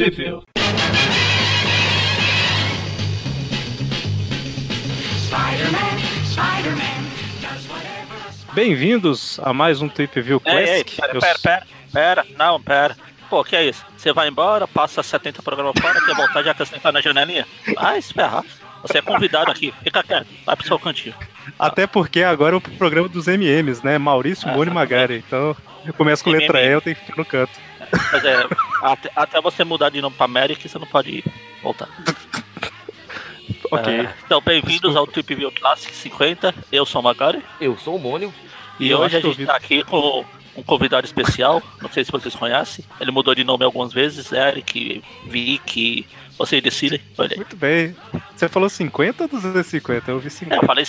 Review. Bem-vindos a mais um Trip View Ei, ei, Classic. pera, Eu pera, pera, pera, não, pera. Pô, que é isso? Você vai embora, passa 70 programas fora, quer voltar já quer sentar na janelinha? Vai se ferrar. Você é convidado aqui, fica quieto, vai pro seu cantinho. Até porque agora é o programa dos MMs, né? Maurício, Moni e Magari. Então, eu começo com letra E, eu tenho que ficar no canto. Mas é, até, até você mudar de nome pra Mary que você não pode voltar. Ok. É, então, bem-vindos ao Trip View Classic 50. Eu sou o Magari. Eu sou o Mônio. E, eu hoje a gente tá aqui com um convidado especial. Não sei se vocês conhecem. Ele mudou de nome algumas vezes. Eric, Vic, vocês decidem. Olha aí. Muito bem. Você falou 50 ou 250? Eu ouvi É, 50. eu falei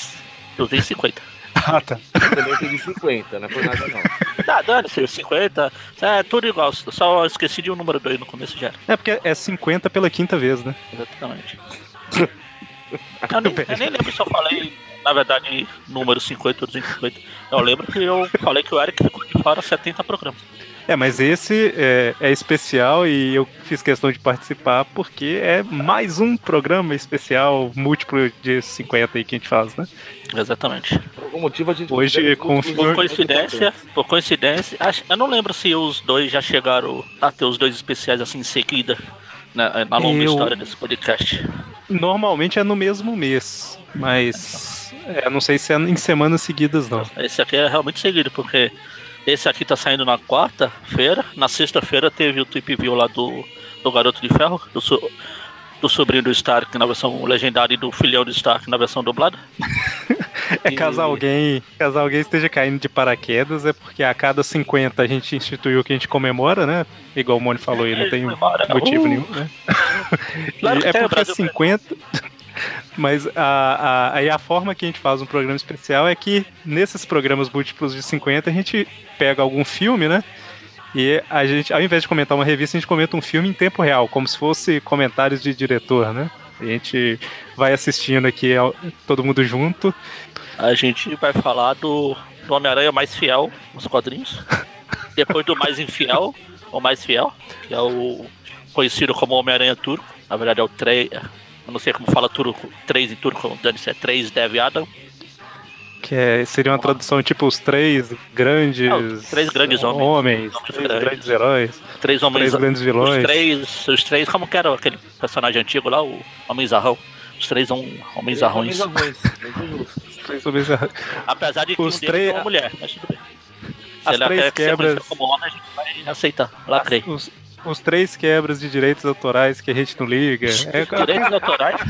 250. Ah, tá. Eu também tenho 50, não é por nada não. Tá, dane-se, 50. É tudo igual. Só esqueci de um número 2 no começo já. era. É porque é 50 pela quinta vez, né? Exatamente. eu, nem, eu nem lembro se eu falei, na verdade, número 50 ou 250. Eu lembro que eu falei que o Eric ficou de fora 70 programas. É, mas esse é, é especial e eu fiz questão de participar porque é mais um programa especial múltiplo de 50 aí que a gente faz, né? Exatamente. Por algum motivo a gente... Hoje, com Por coincidência, por coincidência, acho- eu não lembro se os dois já chegaram a ter os dois especiais assim em seguida na, na longa Eu- história desse podcast. Normalmente é no mesmo mês, mas é, não sei se é em semanas seguidas, não. Esse aqui é realmente seguido, porque esse aqui tá saindo na quarta-feira, na sexta-feira teve o Trip View lá do, do Garoto de Ferro, do, so- do sobrinho do Stark na versão legendária e do filhão do Stark na versão dublada. É caso E- alguém, caso alguém esteja caindo de paraquedas, é porque a cada 50 a gente instituiu que a gente comemora, né? Igual o Moni falou aí, não tem Comemora. motivo Uh! nenhum, né? Claro é tem, porque Brasil 50. Mas a, a, aí a forma que a gente faz um programa especial é que nesses programas múltiplos de 50 a gente pega algum filme, né? E a gente, ao invés de comentar uma revista, a gente comenta um filme em tempo real, como se fosse comentários de diretor, né? A gente vai assistindo aqui todo mundo junto. A gente vai falar do, do Homem-Aranha mais fiel nos quadrinhos. Depois do mais infiel, o mais fiel, que é o conhecido como Homem-Aranha Turco. Na verdade é o 3. Eu não sei como fala turco, 3 em turco, dane-se, é 3 Dev Adam. Que é- seria uma tradução tipo os três grandes, os três grandes homens. homens, três grandes. grandes heróis, Três homens. três grandes vilões. Os três, os três, como que era aquele personagem antigo lá, o Homem Zarrão? Os três hom- homens zarrões. Homens muito justo. Três homens- Apesar de que Os um deles três- é uma mulher, mas tudo bem. Se As ela três quer que quebras- conhecida como homem, a gente vai aceitar. Lacrei. Os, os três quebras de direitos autorais que a gente não liga. É, Direitos autorais,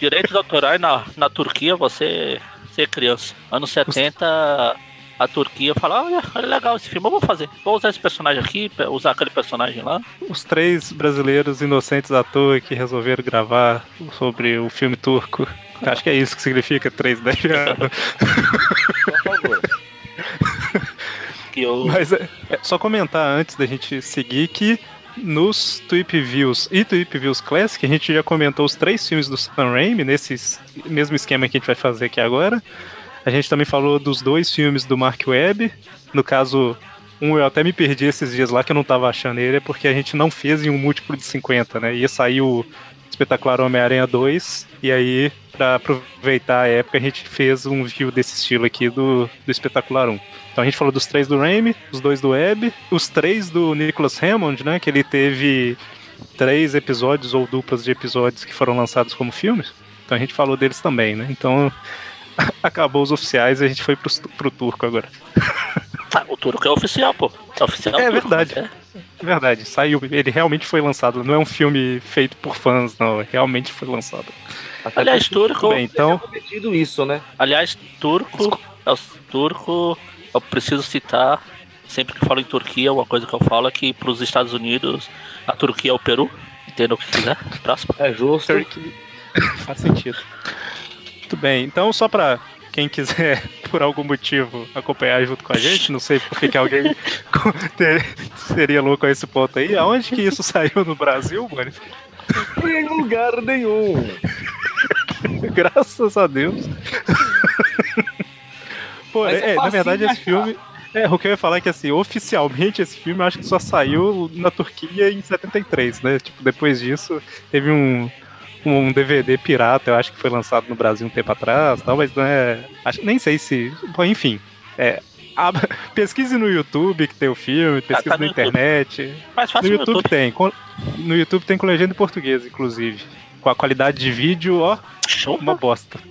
direitos autorais na, na Turquia, você ser criança. Anos 70, a Turquia fala, olha, olha legal esse filme, eu vou fazer. Vou usar esse personagem aqui, usar aquele personagem lá. os três brasileiros inocentes à toa que resolveram gravar sobre o filme turco. Acho que é isso que significa três da Por favor. Eu, Mas é, é só comentar antes da gente seguir que nos Tweep Views e Tweep Views Classic a gente já comentou os três filmes do Sam Raimi, nesse es- mesmo esquema que a gente vai fazer aqui agora. A gente também falou dos dois filmes do Mark Webb. No caso, um eu até me perdi esses dias lá que eu não tava achando ele, é porque a gente não fez em um múltiplo de 50, né? Ia sair o Espetacular Homem-Aranha 2, e aí, pra aproveitar a época, a gente fez um view desse estilo aqui do, do Espetacular 1. Então a gente falou dos três do Raimi, os dois do Webb, os três do Nicholas Hammond, né? Que ele teve três episódios ou duplas de episódios que foram lançados como filmes. Então a gente falou deles também, né? Então acabou os oficiais e a gente foi pro, pro turco agora. tá, o turco é oficial, pô. É oficial. É turco, verdade. é. É verdade, saiu, ele realmente foi lançado. Não é um filme feito por fãs, não. Realmente foi lançado. Até Aliás, turco, Bem, então, isso, né? aliás, turco, é o turco, eu preciso citar, sempre que falo em Turquia, uma coisa que eu falo é que pros Estados Unidos, a Turquia é o Peru. Entenda o que quiser. Próximo. É justo. Turkey. Faz sentido. Muito bem, então só pra quem quiser, por algum motivo, acompanhar junto com a gente, não sei por que que alguém ter- seria louco a esse ponto aí. Aonde que isso saiu no Brasil, mano? Em lugar nenhum. Graças a Deus. Pô, Mas é é, na verdade de esse achar. filme. É, o que eu ia falar é que, assim, oficialmente esse filme acho que só saiu na Turquia em 73, né? Tipo, depois disso teve um, um DVD pirata, eu acho que foi lançado no Brasil um tempo atrás, tal, mas não é. Acho, nem sei se. Bom, enfim. É, a- pesquise no YouTube que tem o filme, pesquise tá na internet. Fácil no YouTube, YouTube. tem. com- no YouTube tem com legenda em português, inclusive. Com a qualidade de vídeo, ó, uma bosta.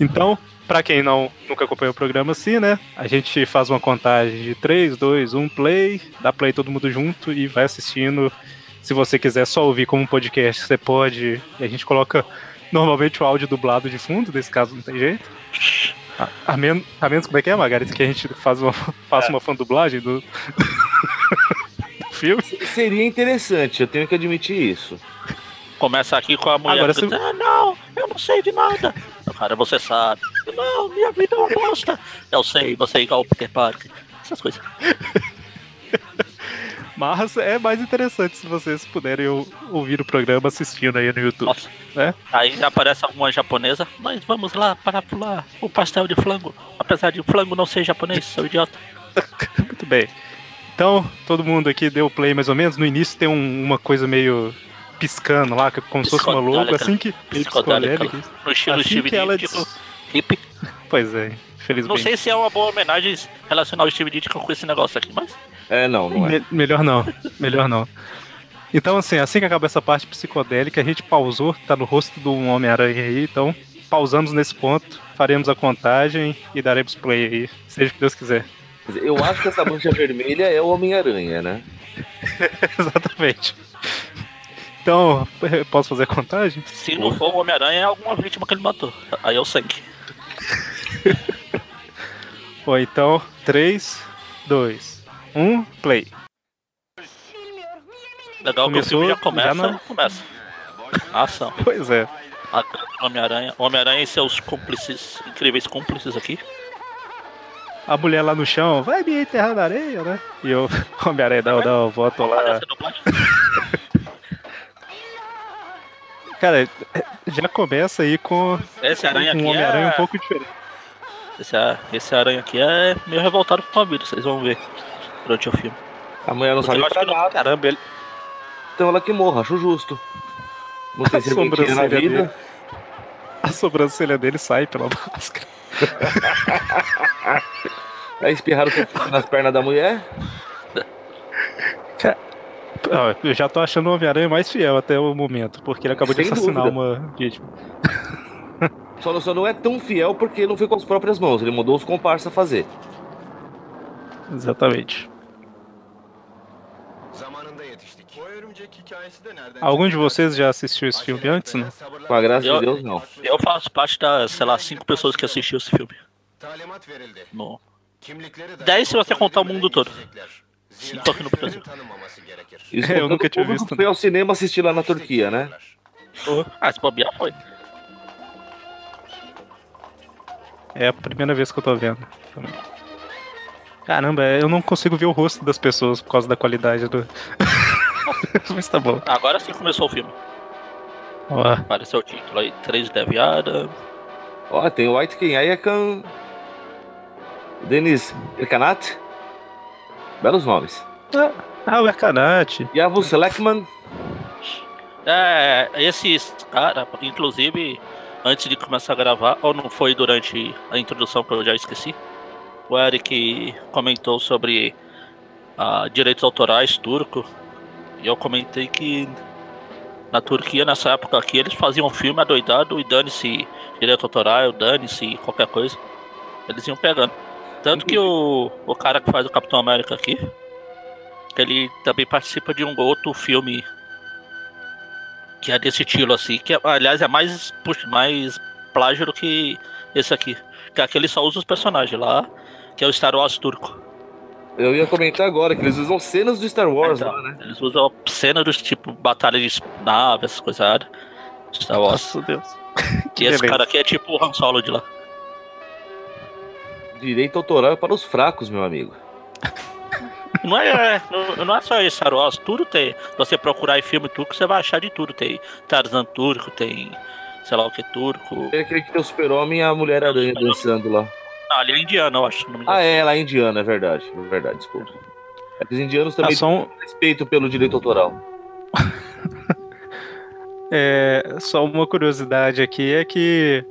então, pra quem não nunca acompanhou o programa assim, né? A gente faz uma contagem de 3, 2, 1, play, dá play todo mundo junto e vai assistindo. Se você quiser só ouvir como um podcast, você pode. E a gente coloca normalmente o áudio dublado de fundo, nesse caso não tem jeito. A, a, men a menos como é que é, Margareth, que a gente faz uma, faça uma fã dublagem do, do filme. Seria interessante, eu tenho que admitir isso. Começa aqui com a mulher Agora, gritando, ah, não, eu não sei de nada. Cara, você sabe. Não, minha vida é uma bosta. Eu sei, você é igual o Peter Parker. Essas coisas. Mas é mais interessante se vocês puderem ou- ouvir o programa assistindo aí no YouTube. Nossa. né? Aí aparece alguma japonesa, mas vamos lá para pular o pastel de flango. Apesar de o flango não ser japonês, sou idiota. Muito bem. Então, todo mundo aqui deu play mais ou menos. No início tem um- uma coisa meio piscando lá, que é como se fosse uma. Psicodélica. Assim que. Psicodélica. No estilo Assim Steve que ela Ditko, des- hippie. Pois é, Não infelizmente. sei se é uma boa homenagem relacionar o Steve Ditko com esse negócio aqui, mas É, não, não é. Me- melhor não, melhor não. Então, assim, assim que acaba essa parte psicodélica, a gente pausou, tá no rosto do Homem-Aranha aí, então pausamos nesse ponto, faremos a contagem e daremos play aí, seja o que Deus quiser. Eu acho que essa mancha vermelha é o Homem-Aranha, né? Exatamente. Então, posso fazer a contagem? se não for o Homem-Aranha, é alguma vítima que ele matou. Aí eu sei. Bom, então, 3, 2, 1, play. Legal que o Começou, filme já já começa. não- Começa. A ação. Pois é. Homem-Aranha. Homem-Aranha e seus cúmplices, incríveis cúmplices aqui. A mulher lá no chão, vai me enterrar na areia, né? E o Homem-Aranha dá, dá uma volta lá. Cara, já começa aí com Esse aranha um aqui Homem-Aranha é... um pouco diferente. Esse, esse aranha aqui é meio revoltado com a vida, vocês vão ver durante o filme. A mulher não Porque sabe pra que não- nada, Caramba, ele, então ela que morra, acho justo. Não A serventia na sobrancelha vida. dele. a sobrancelha dele sai pela máscara. Aí espirraram o perfume nas pernas da mulher. Ó, eu já tô achando o Homem-Aranha mais fiel até o momento, porque ele acabou de Sem assassinar dúvida. uma vítima. Só não, só não é tão fiel porque não foi com as próprias mãos. Ele mandou os comparsas fazer. Exatamente. De Algum de vocês já assistiu esse filme antes, né? Com a graça Eu- de Deus, não. Eu faço parte das, sei lá, cinco pessoas que assistiu esse filme. De Dez se você kontrol contar o mundo todo. Aqui no Brasil. Isso É, eu nunca tinha visto, Foi ao cinema assistir lá na Turquia, né? Ah, se bobear foi. É a primeira vez que eu tô vendo. Caramba, eu não consigo ver o rosto das pessoas por causa da qualidade do. Mas tá bom. Agora sim começou o filme. Ó, Apareceu o título aí, Três Deviada. Ó, tem o White Ken Ayakan. Denis Erkanat. Belos nomes. Ah, o Arcanate. Yavuz Selekman. É, esses cara, inclusive, antes de começar a gravar, ou não foi durante a introdução que eu já esqueci, o Eric comentou sobre ah, direitos autorais turco. E eu comentei que na Turquia, nessa época aqui, eles faziam um filme adoidado e dane-se direito autoral, dane-se qualquer coisa. Eles iam pegando. Tanto que o, o cara que faz o Capitão América aqui, ele também participa de um outro filme que é desse estilo assim, que aliás é mais, puxa, mais plágio do que esse aqui. Que é aquele só usa os personagens lá, que é o Star Wars turco. Eu ia comentar agora que eles usam cenas do Star Wars Então, lá, né? Eles usam cena dos tipo batalha de naves, essas coisas. Star Wars. Nossa Deus. E esse beleza. cara aqui é tipo o Han Solo de lá. Direito autoral é para os fracos, meu amigo. Não é, não, não é só esse Star Wars, tudo tem. Se você procurar em filme turco, você vai achar de tudo. Tem Tarzan turco, tem sei lá o que, turco. É aquele que tem o super-homem e a Mulher-Aranha dançando lá. Não, ali é indiano, eu acho. Não me engano. Ah, é, ela é indiana, é verdade. É verdade, desculpa. É que os indianos também Ah, só um- têm respeito pelo direito autoral. É, só uma curiosidade aqui é que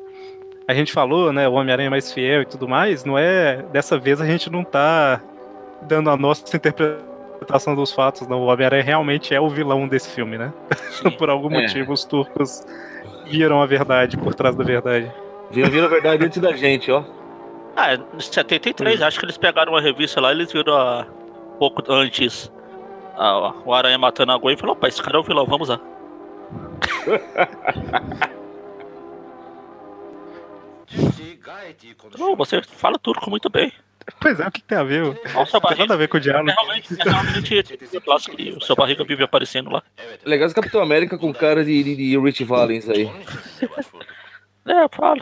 a gente falou, né, o Homem-Aranha é mais fiel e tudo mais, não é, dessa vez a gente não tá dando a nossa interpretação dos fatos, não, o Homem-Aranha realmente é o vilão desse filme, né? Sim. Por algum É. motivo os turcos viram a verdade por trás da verdade. Viram, viram a verdade antes da gente, ó. Ah, em 73, acho que eles pegaram uma revista lá eles viram a, pouco antes a- o Aranha matando a Gwen e falaram, opa, esse cara é o vilão, vamos lá. Não, você fala turco muito bem. Pois é, o que, tem a ver? Não Nossa, tem nada a ver com o diálogo. É realmente, é realmente o seu barriga vive aparecendo lá. Legal esse Capitão América com cara de, de, de Rich Valens aí. É, fala.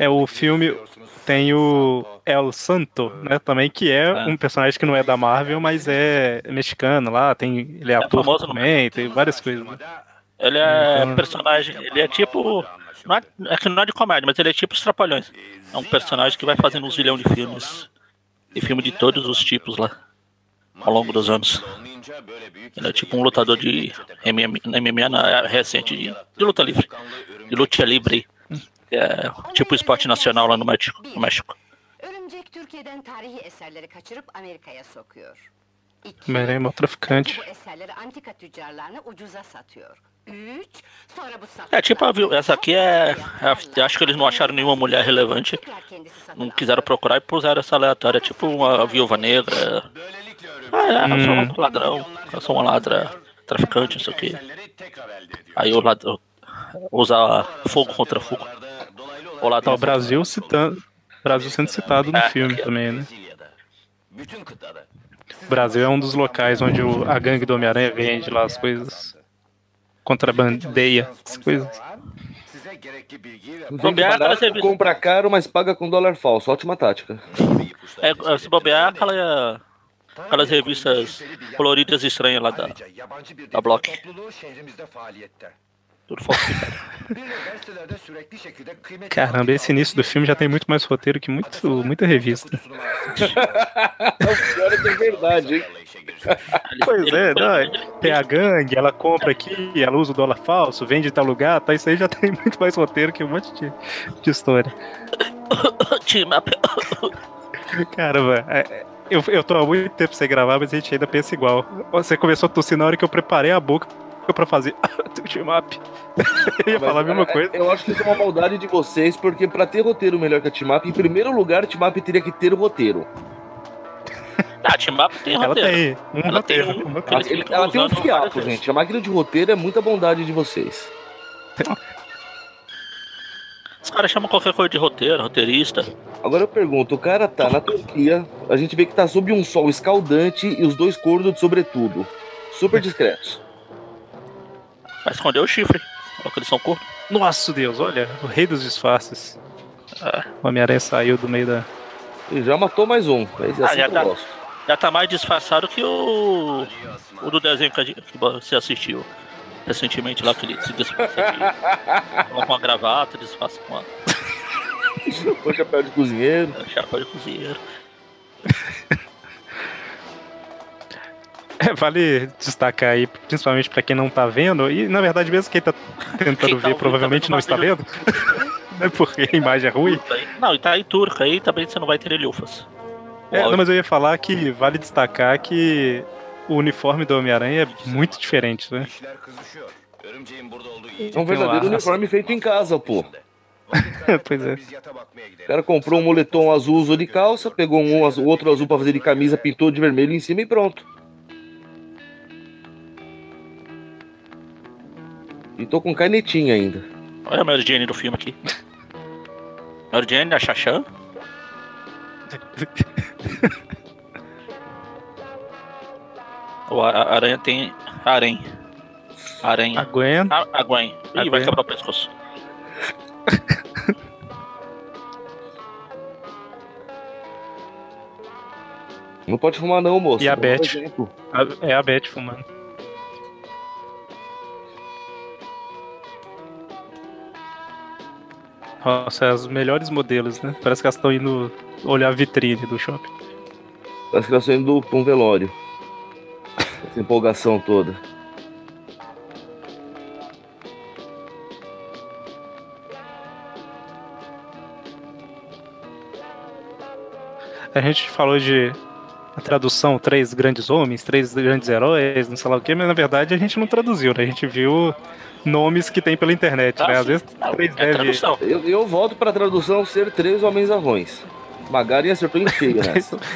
É, o filme. Tem o El Santo, né, também, que é É. um personagem que não é da Marvel, mas é mexicano lá, tem, ele é ator famoso no também, tem várias coisas. né? Ele é Então- personagem, ele é tipo. Não é, é que não é de comédia, mas ele é tipo os Trapalhões. É um personagem que vai fazendo uns zilhão de filmes. E filme de todos os tipos lá. Ao longo dos anos. Ele é tipo um lutador de MMA, MMA na era recente de, de luta livre. De luta livre. É tipo o esporte nacional lá no México. No México. Homem-Aranha é traficante. É tipo a, essa aqui é, é- Acho que eles não acharam nenhuma mulher relevante. Não quiseram procurar e puseram essa aleatória. Tipo uma viúva negra. Ah, é, eu sou um ladrão. Eu sou uma ladra. Traficante, não sei o que. Aí o ladrão usa fogo contra fogo. O ladrão. o Brasil citando. Brasil sendo citado no É. filme também, né? O Brasil é um dos locais onde o- a gangue do Homem-Aranha vende lá as coisas. Contrabandeia, as coisas. Bobear, barato, serviço. compra caro, mas paga com dólar falso. Ótima tática. É, se bobear, aquela, aquelas revistas coloridas estranhas lá da. Da Block. Tudo falsificado. Caramba, esse início do filme já tem muito mais roteiro que muito, muita revista. O pior é que é verdade, hein? Pois é, não, é- tem a gangue, ela compra aqui, ela usa o dólar falso, vende em tal lugar, tá? Isso aí já tem muito mais roteiro que um monte de, de história. Caramba, é- é- eu, eu tô há muito tempo sem gravar, mas a gente ainda pensa igual. Você começou a tossir na hora que eu preparei a boca pra fazer team up. Eu ia Mas, falar a mesma é, coisa. Eu acho que isso é uma maldade de vocês, porque pra ter roteiro melhor que a Team Up, em primeiro lugar, a Team Up teria que ter roteiro. Ah, Team Up tem Ela roteiro. tem um Ela tem roteiro. um- um. Ela, ele- ela tem um fiapo, gente. A máquina de roteiro é muita bondade de vocês. Os caras chamam qualquer coisa de roteiro, roteirista. Agora eu pergunto, o cara tá na Turquia, a gente vê que tá sob um sol escaldante e os dois cornos de sobretudo. Super discretos. Vai esconder o chifre. Olha que eles são cornos. Nossa Deus, olha, o rei dos disfarces. É. O Homem-Aranha saiu do meio da. E já matou mais um. Mas é Ah, assim já que tá. gosto. Já tá mais disfarçado que o. O do desenho que, a gente- que você assistiu recentemente lá, que ele se disfarça de. coloca uma gravata, disfarça com uma O chapéu de cozinheiro. chapa de cozinheiro. É, vale destacar aí, principalmente pra quem não tá vendo, e na verdade, mesmo quem tá tentando Quem tá ver, ouvindo provavelmente não está vendo. Não é porque a imagem é ruim. Não, e tá em turca aí também você não vai ter lufas. É, não, mas eu ia falar que vale destacar que o uniforme do Homem-Aranha é muito diferente, né? É um verdadeiro lá. uniforme feito em casa, pô. pois é. O cara comprou um moletom azul, usou de calça, pegou um azul, outro azul pra fazer de camisa, pintou de vermelho em cima e pronto. E tô com canetinha ainda. Olha a Mary Jane do filme aqui. Mary Jane, a Xaxã. O a- a aranha tem. Arém. Aranha. Aguenta. A, a Gwen. Ih, vai quebrar o pescoço. Não pode fumar não, moço. E a Beth? É a Beth fumando. Nossa, é as melhores modelos, né? Parece que elas estão indo olhar a vitrine do shopping. Parece que elas estão indo pra um velório. Essa empolgação toda. A gente falou de a tradução, três grandes homens, três grandes heróis, não sei lá o que, mas na verdade a gente não traduziu, né? A gente viu nomes que tem pela internet, Ah, né? Às sim. vezes Não, três é deve... tradução. Eu, eu volto pra tradução ser três homens arrões. Magari acertou em cheio nessa.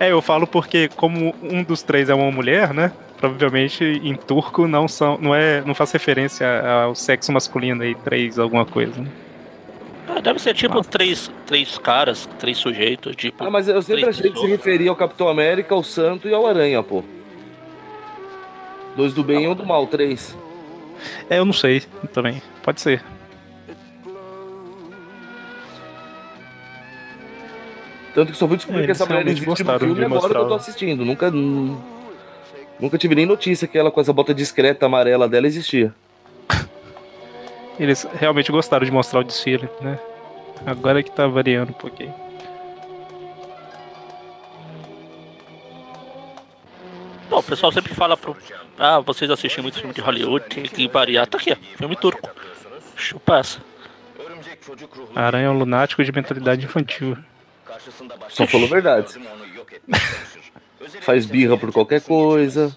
É, eu falo porque como um dos três é uma mulher, né? Provavelmente em turco não são, não é, não faz referência ao sexo masculino aí, três alguma coisa. Né? Ah, deve ser tipo três, três caras, três sujeitos, tipo. Ah, mas eu sempre Três achei que se referia ao Capitão América, ao Santo e ao Aranha, pô. Dois do bem e um do mal, três. É, eu não sei também. Pode ser. Tanto que só fui descobrir É, que essa mulher existe no filme de agora que eu tô assistindo. Nunca. nu- Nunca tive nem notícia que ela com essa bota discreta amarela dela existia. Eles realmente gostaram de mostrar o desfile, né? Agora que tá variando um pouquinho. Pô, o pessoal sempre fala pro. Ah, vocês assistem muito filme de Hollywood, tem que variar. Tá aqui, ó. Filme turco. Chupa essa. Aranha é um lunático de mentalidade infantil. Só falou verdade. Faz birra por qualquer coisa.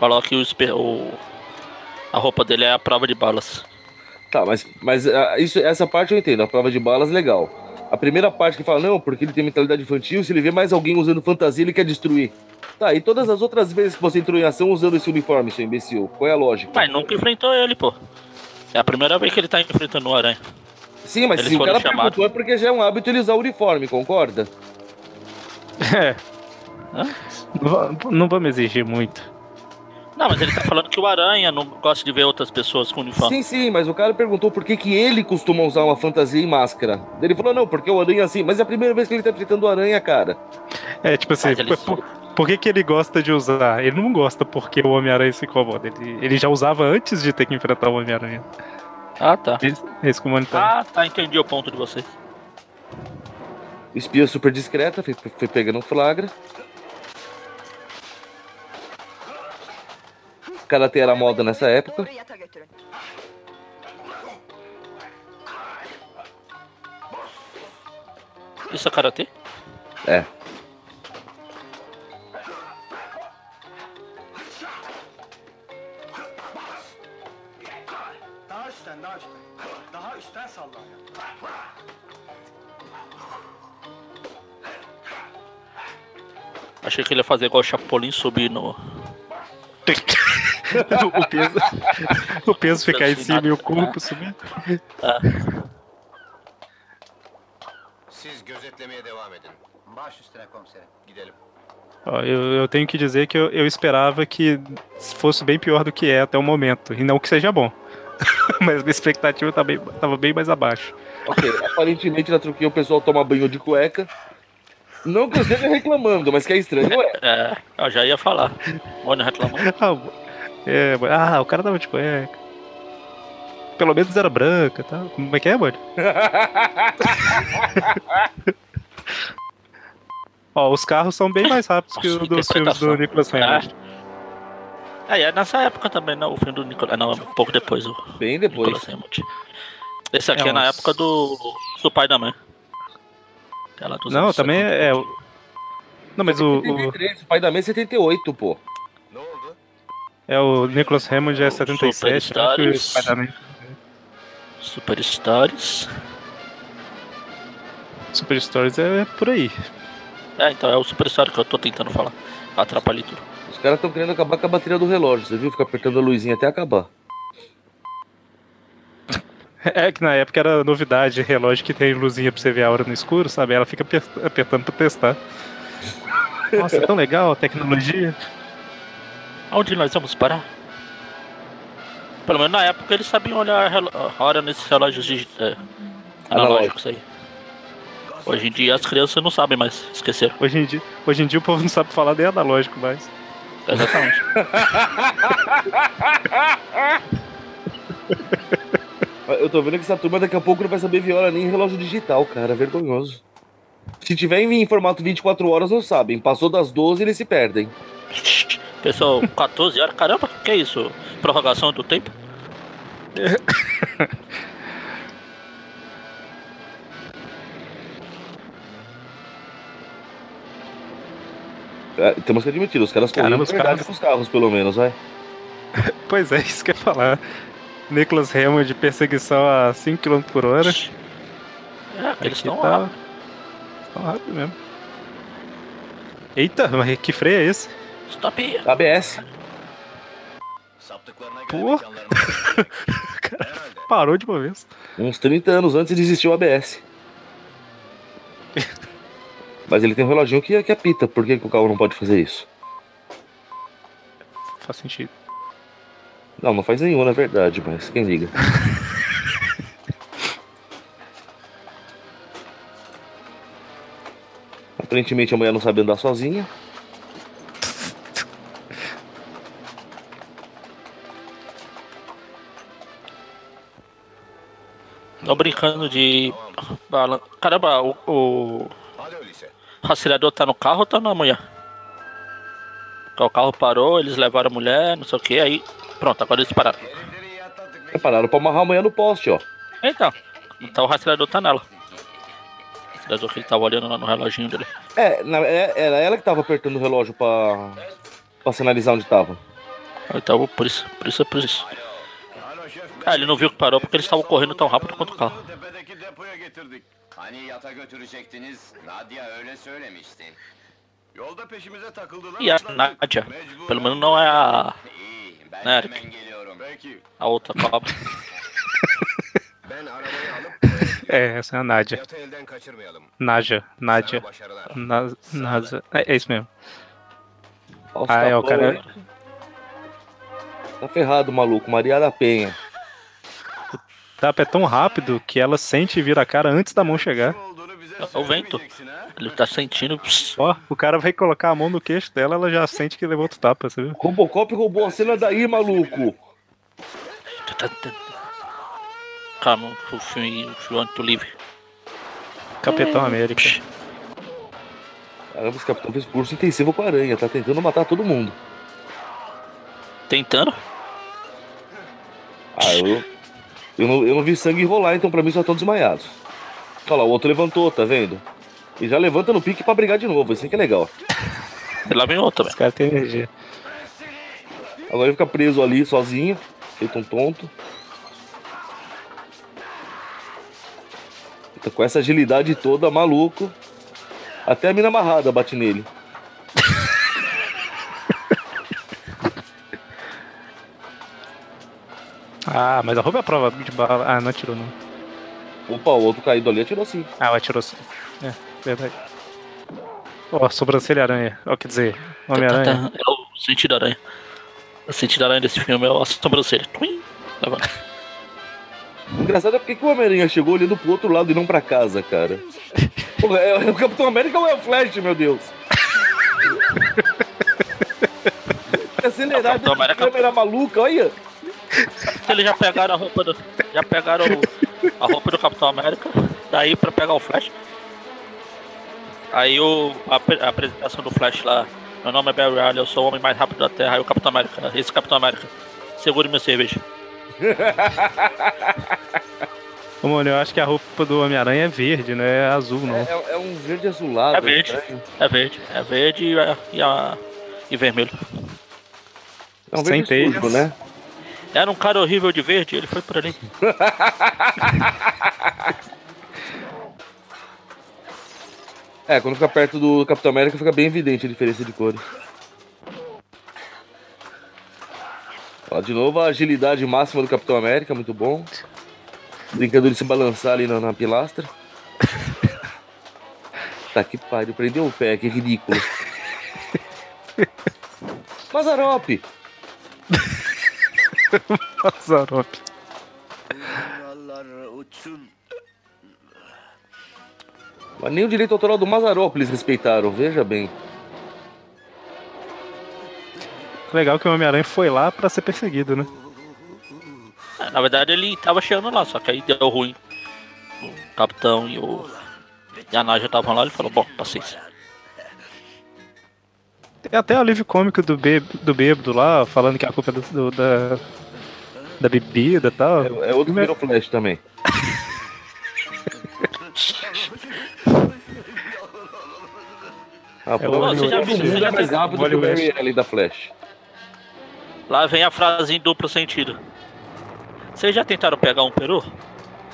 Falou que o, o- a roupa dele é a prova de balas. Tá, mas, mas ah, isso, essa parte eu entendo. A prova de balas, legal. A primeira parte que fala, não, porque ele tem mentalidade infantil, se ele vê mais alguém usando fantasia, ele quer destruir. Tá, e todas as outras vezes que você entrou em ação usando esse uniforme, seu imbecil? Qual é a lógica? Mas nunca enfrentou ele, pô. É a primeira vez que ele tá enfrentando o Aranha. Sim, mas Eles se o cara chamados. perguntou é porque já é um hábito ele usar o uniforme, concorda? É. Hã? Não, não vamos exigir muito. Não, mas ele tá falando que o Aranha não gosta de ver outras pessoas com uniforme. Sim, sim, mas o cara perguntou por que, que ele costuma usar uma fantasia e máscara. Ele falou, não, porque o aranha é assim, mas é a primeira vez que ele tá enfrentando o aranha, cara. É, tipo assim, eles por, por- por que, que ele gosta de usar? Ele não gosta porque o Homem-Aranha se incomoda. Ele, ele já usava antes de ter que enfrentar o Homem-Aranha. Ah, tá. Esse, esse comunitário. Ah, tá, entendi o ponto de vocês. Espia super discreta, foi, foi pegando um flagra. Karate era moda nessa época. Isso é karatê? É. Achei que ele ia fazer igual o Chapolin subir no. o peso, o peso ficar em cima e o corpo subir. Siz gözetlemeye devam edin. Baş üstüne komiserim. Gidelim. Ó, eu, eu tenho que dizer que eu, eu esperava que fosse bem pior do que é até o momento. E não que seja bom. Mas minha expectativa tá bem, tava bem mais abaixo. Ok, aparentemente na truquinha o pessoal toma banho de cueca. Não que eu esteja reclamando, mas que é estranho, é. É, eu já ia falar. Mônio reclamou. Ah, é, ah, o cara tava de cueca. Pelo menos era branca, tá? Como é que é, mano? Ó, os carros são bem mais rápidos que Nossa, os dos filmes do. Nicolas Hammond. É, é nessa época também, né? O filme do Nicolas. Não, um pouco depois o Bem depois. Nicolas Hammond. Esse aqui é, É na uns- época do. do pai da mãe. Dos Não, também 70. é. o- Não, mas o, o, 73, o pai da mãe é 78, pô. É o Nicolas Hammond é O 77, acho que o Superstars. Spider-Man- Superstars. Super Stories é por aí. É, então é o Superstar que eu tô tentando falar. Atrapalhei tudo. Os caras estão querendo acabar com a bateria do relógio, você viu? Ficar apertando a luzinha até acabar. É que na época era novidade, relógio que tem luzinha pra você ver a hora no escuro, sabe? Ela fica aper- apertando pra testar. Nossa, é tão legal a tecnologia. Aonde nós vamos parar? Pelo menos na época eles sabiam olhar a hora nesses relógios de, é, analógicos aí. Hoje em dia as crianças não sabem mais, esqueceram. Hoje em dia, hoje em dia o povo não sabe falar nem analógico mais. Exatamente. Eu tô vendo que essa turma daqui a pouco não vai saber viola nem relógio digital, cara. Vergonhoso. Se tiver em formato 24 horas, não sabem. Passou das 12, eles se perdem. Pessoal, 14 horas, caramba, que é isso? Prorrogação do tempo? É, temos que admitir, os caras Caramba, correm os caras- com os carros, pelo menos, vai. Pois é, isso que eu ia falar. Nicholas Hammond de perseguição a 5 km por hora. É, eles estão tá- lá. Tão rápido mesmo. Eita, mas que freio é esse? Stop. ABS. Pô. Cara, parou de uma vez. Uns 30 anos antes de existir o ABS. Mas ele tem um reloginho que, que apita. Por que, que o carro não pode fazer isso? Faz sentido. Não, não faz nenhum, na verdade, mas quem liga? Aparentemente a mulher não sabe andar sozinha. Tô brincando de. Caramba, o, o rastreador tá no carro ou tá na mulher? O carro parou, eles levaram a mulher, não sei o que, aí. Pronto, agora eles pararam. Prepararam pra amarrar a mulher no poste, ó. Então, então o rastreador tá nela. O rastreador que ele tava olhando lá no reloginho dele. É, na- é- era ela que tava apertando o relógio pra, pra sinalizar onde tava. Então, por isso, por isso, por isso. Alo şef. Ah, ele não viu que parou porque eles estavam correndo tão rápido quanto o carro. E a. Nadia, pelo menos não é a, geliyorum. Peki. a outra cobra. Ben arabayı alıp É, essa é a Nádia. Naja, Nádia. Na. É, é isso mesmo. Os Ah, é, o cara. hein? Tá ferrado, maluco. Maria da Penha. Tapa é tão rápido que ela sente e vira a cara antes da mão chegar. É o vento. Ele tá sentindo. pss, Ó, o cara vai colocar a mão no queixo dela, ela já sente que levou outro tapa, você viu? Robocop roubou a cena daí, maluco. Calma, o filme, o filme do livre. Capitão América. Psh, Caramba, esse capitão fez curso intensivo com a aranha. Tá tentando matar todo mundo. Tentando. Ah, eu, eu, não, eu não vi sangue rolar, então pra mim só estão desmaiados. Olha lá, o outro levantou, tá vendo? E já levanta no pique pra brigar de novo, assim que é legal. E lá vem outro Os também. caras têm energia. Agora ele fica preso ali, sozinho, feito um tonto. Com essa agilidade toda, maluco. Até a mina amarrada bate nele. Ah, mas a roupa é a prova de bala. Ah, não atirou não. Opa, o outro caído ali atirou sim. Ah, atirou sim. É, verdade. Ó, sobrancelha aranha. Ó, quer dizer, Homem-Aranha. É o sentido aranha. O sentido aranha desse filme é a sobrancelha. Twin. Levanta. O engraçado é porque que o Homem-Aranha chegou olhando pro outro lado e não pra casa, cara. É, é o Capitão América ou é o Flash, meu Deus? Acelerado, de América- câmera maluca, olha. Eles já pegaram a roupa do. Já pegaram a roupa do Capitão América. Daí pra pegar o Flash. Aí o, a, a apresentação do Flash lá. Meu nome é Barry Allen, eu sou o homem mais rápido da Terra. Aí o Capitão América. Esse Capitão América. Segure minha cerveja. Ô, mano, eu acho que a roupa do Homem-Aranha é verde, não é azul, não. É, é um verde azulado. É verde. estranho. É verde. É verde e, a- e, a- e vermelho. É um Sem verde sujo, né? Era um cara horrível de verde, ele foi por ali. É, quando fica perto do Capitão América fica bem evidente a diferença de cores. Ó, de novo a agilidade máxima do Capitão América, muito bom. Brincando de se balançar ali na, na pilastra. tá que pariu, prendeu o pé, que ridículo. Mazarop! Mazarop. Krallar uçsun. Mas nem o direito autoral do Mazarop eles respeitaram, veja bem. Legal que o Homem-Aranha foi lá pra ser perseguido, né? Na verdade ele tava chegando lá, só que aí deu ruim. O capitão e o. E a Naja estavam lá, ele falou, bom, paciência. Tem até o alívio cômico do, bê- do bêbado lá, falando que a culpa é do, do- da, da bebida e tal. É, é outro que virou Flash também. Ah, pô, o- você já viu- você já é que o. Barry da Flash. Lá vem a frase em duplo sentido. Vocês já tentaram pegar um peru?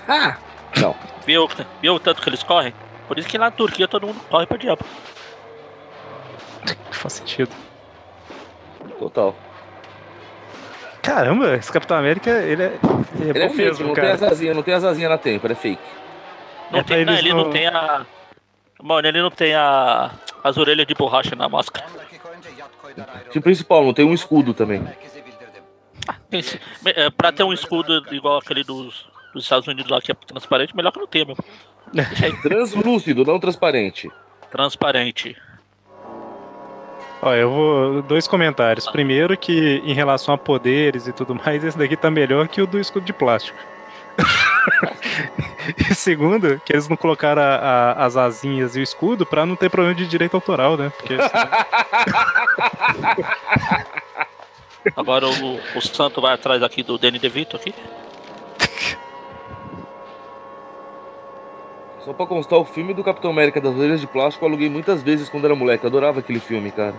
Ah! Não. Viu, viu o tanto que eles correm? Por isso que lá na Turquia todo mundo corre pra diabo. Faz sentido. Total. Caramba, esse Capitão América, ele é, ele é Ele é bom fake, mesmo, não tem cara. asazinha, não tem asazinha na tempo, ele é fake. Não É tem, não, eles ele não- não tem a. Mano, ele não tem a. as orelhas de borracha na máscara. Tipo principal, não tem um escudo também. Tem esse- é, pra ter um escudo igual aquele dos, dos Estados Unidos lá que é transparente, melhor que não tenha aí, Translúcido, não transparente. transparente. Ó, eu vou. Dois comentários. Primeiro, que em relação a poderes e tudo mais, esse daqui tá melhor que o do escudo de plástico. e segundo, que eles não colocaram a- a- as asinhas e o escudo pra não ter problema de direito autoral, né? Porque senão- Agora o, o Santo vai atrás aqui do Danny DeVito aqui. Só pra constar, o filme do Capitão América das Orelhas de Plástico eu aluguei muitas vezes quando era moleque. Eu adorava aquele filme, cara.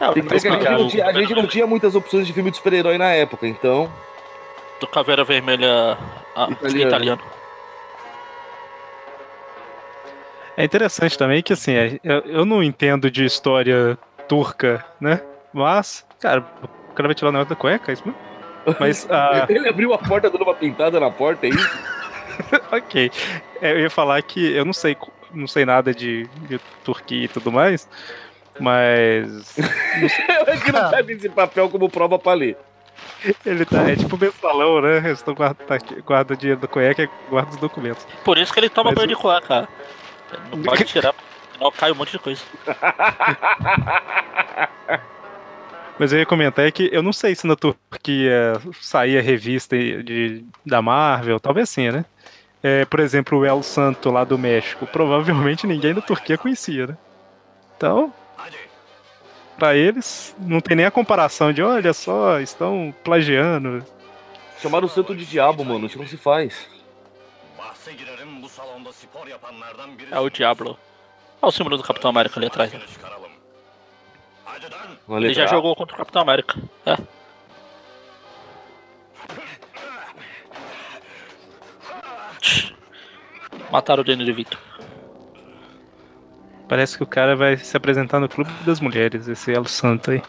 Não, Tem que ver que a, gente não tinha, a gente não tinha muitas opções de filme de super-herói na época, então. Do Caveira Vermelha ah, Italiano. italiano. É interessante também que, assim, é- eu, eu não entendo de história turca, né? Mas, cara, o cara vai tirar o negócio da cueca, é isso mesmo? Mas, ah, Ele abriu a porta dando uma pintada na porta, é isso? ok. É, eu ia falar que eu não sei, não sei nada de, de Turquia e tudo mais, mas É que não cabe esse papel como prova pra ler. ele tá, é tipo mensalão, né? Eles estão guardando guarda o dinheiro da cueca e guarda os documentos. Por isso que ele toma Mas banho o- de cueca. Não pode tirar, senão cai um monte de coisa. Mas eu ia comentar é que eu não sei se na Turquia saía revista de, da Marvel, talvez sim, né? É, por exemplo, o El Santo lá do México, provavelmente ninguém da Turquia conhecia, né? Então, pra eles, não tem nem a comparação de, olha só, estão plagiando. Chamaram o santo de diabo, mano. Isso não se faz. É o Diablo. Olha o símbolo do Capitão América ali atrás. né? Ele já jogou contra o Capitão América. É. Mataram o Danny DeVito. Parece que o cara vai se apresentar no Clube das Mulheres, esse El Santo aí.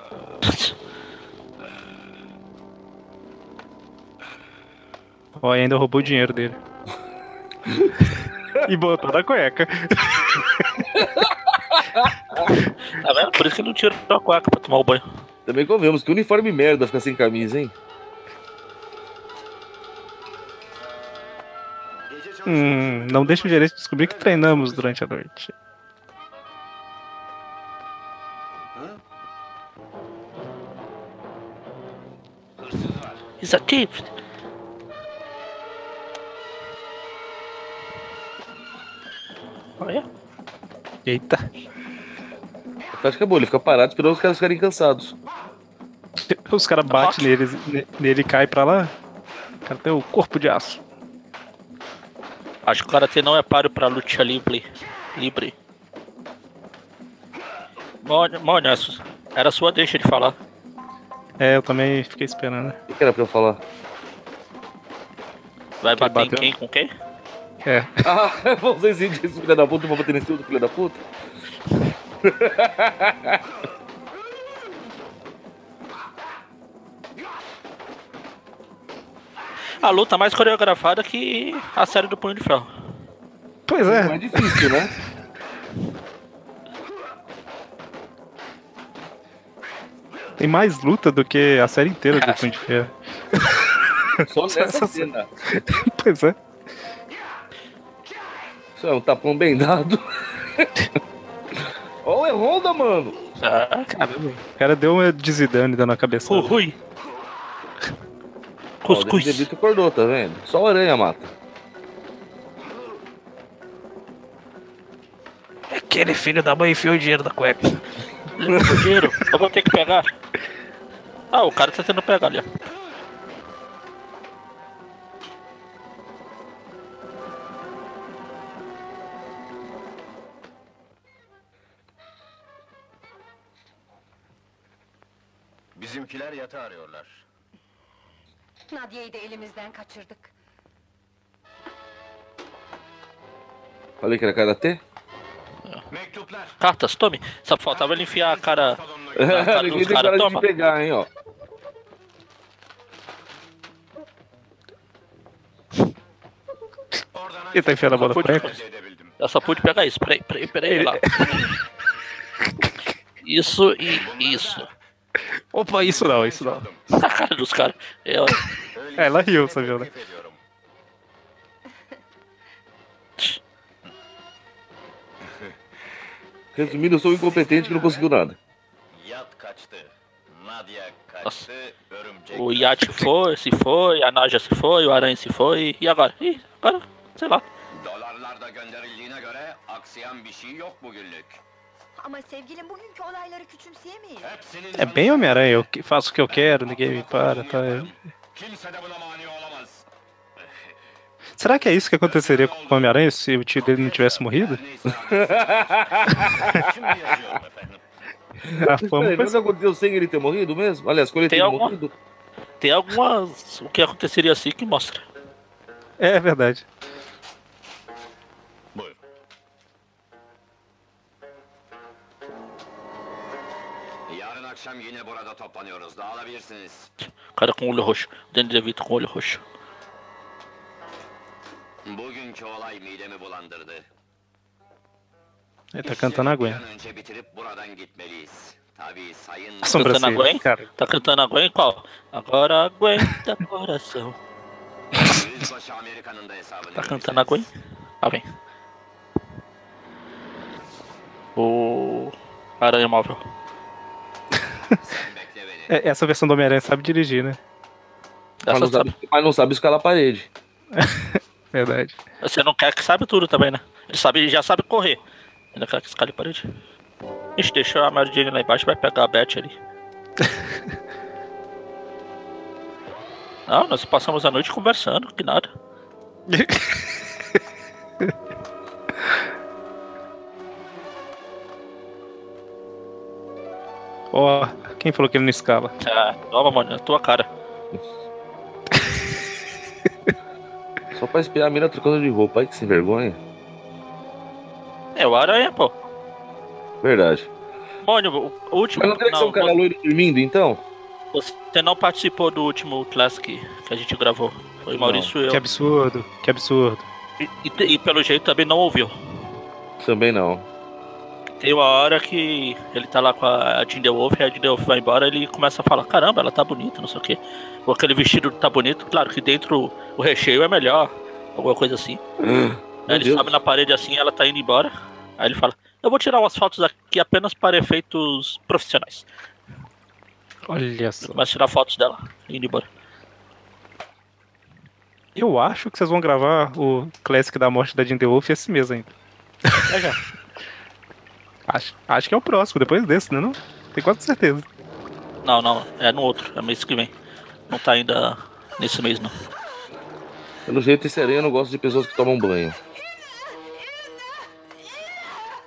Ó, e ainda roubou o dinheiro dele. e botou na cueca. Tá vendo? Por isso que ele não tirou a cueca pra tomar o banho. Também convenhamos que uniforme merda ficar sem camisa, hein? Hum, não deixa o gerente descobrir que treinamos durante a noite. He's a thief. Olha. Eita. A tática é boa, ele fica parado esperando os caras ficarem cansados. Os caras batem nele, ne- nele e cai pra lá. O cara tem o corpo de aço. Acho que o Karate não é páreo pra luta livre. Livre. Mônio, era sua deixa de falar. É, eu também fiquei esperando. O que era pra eu falar? Vai Que bater em quem com quem? É. Ah, vocês dizem esse filho da puta, vou bater nesse outro filho da puta? A luta mais coreografada que a série do Punho de Ferro. Pois Não é. é difícil, né? Tem mais luta do que a série inteira do Punho de Ferro. Só nessa Essa- cena. Pois é. Isso é um tapão bem dado. Ó, é Honda, mano. Ah, Caramba. O cara deu uma de Zidane dando a cabeça. o Rui. Ó, o Cuscuz. DeVito acordou, tá vendo? Só o aranha mata. Aquele filho da mãe enfiou o dinheiro na cueca. O dinheiro. Eu vou ter que pegar. Ah, o cara tá tentando pegar ali, ó. Bizimkiler yatağı arıyorlar. Nadia'yı da elimizden kaçırdık. Falei que era karatê? Mektuplar. Cartas, tome. Só faltava ele enfiar a cara. Ah, cara, Ninguém os tem cara cara de toma. pegar, hein, ó. Ele tá enfiando a bola na cueca? edebildim. Eu só pude pegar isso. Peraí, peraí, peraí. Lá. Isso e isso. Opa, isso não, isso não. A cara dos caras. Eu, É, ela riu, você viu, né? Resumindo, eu sou um incompetente que não conseguiu nada. Örümcek. o iate foi, se foi, a Naja se foi, o Aranha se foi. E agora? Ih, agora, sei lá. Dolarlar da gönderildiğine göre aksayan bir şey yok bugünlük. Ama sevgilim bugünkü olayları küçümseyemeyiz. Hepsinin É bem Homem-Aranha, eu que- faço o que eu quero, ninguém me para, tá? Kimse de buna mani olamaz. Será que é isso que aconteceria com o Homem-Aranha se o tio dele não tivesse morrido? Neyse. Şimdi yazıyorum efendim. A fama Peraí, foi mas aconteceu sem ele ter morrido mesmo? Aliás, com ele Tem ter alguma- morrido? Tem algumas. O que aconteceria assim que mostra. É verdade. Akşam yine burada toplanıyoruz. Dağılabilirsiniz. O cara com olho roxo. Danny DeVito com olho roxo. Bugünkü olay midemi bulandırdı. Ele tá cantando a Gwen. an önce bitirip buradan gitmeliyiz. Tabii sayın... A. Gwen? Tá cantando a Gwen qual? Agora aguenta coração. Yüzbaşı Amerika'nın da hesabını Tá cantando a Gwen? Ah, vem. O. Aranha móvel. Essa versão do Homem-Aranha sabe dirigir, né? Mas não, sabe, sabe. mas não sabe escalar a parede. Verdade. Você não quer que sabe tudo também, né? Ele sabe, já sabe correr. Ainda quer que escale a parede. Ixi, deixou a Mary Jane lá embaixo vai pegar a Beth ali. Não, nós passamos a noite conversando, que nada. Ó, quem falou que ele não escala? Ah, toma, mano, é a tua cara. Só pra espiar a mina trocando de roupa. Ai, que sem vergonha. É o Aranha, pô. Verdade. Mônio, o o último. Mas não tem que ser um cara loiro dormindo, então? Você não participou do último Classic que a gente gravou. Foi o Maurício e eu. Que absurdo, que absurdo. E, e- e pelo jeito também não ouviu. Também não. Tem uma hora que ele tá lá com a Jinder Wolf, e a Jinder Wolf vai embora ele começa a falar, caramba, ela tá bonita, não sei o quê. Ou aquele vestido tá bonito, claro que dentro o recheio é melhor, alguma coisa assim. Aí ele Deus. sobe na parede assim, ela tá indo embora. Aí ele fala, eu vou tirar umas fotos aqui apenas para efeitos profissionais. Olha só. Começa a tirar fotos dela, indo embora. Eu acho que vocês vão gravar o Classic da morte da Jinder Wolf esse mês ainda. É já. Acho, acho que é o próximo, depois desse, né? Não? Tenho quase certeza. Não, não, é no outro, é mês que vem. Não tá ainda nesse mês não. Pelo jeito, esse aranha não gosta de pessoas que tomam banho.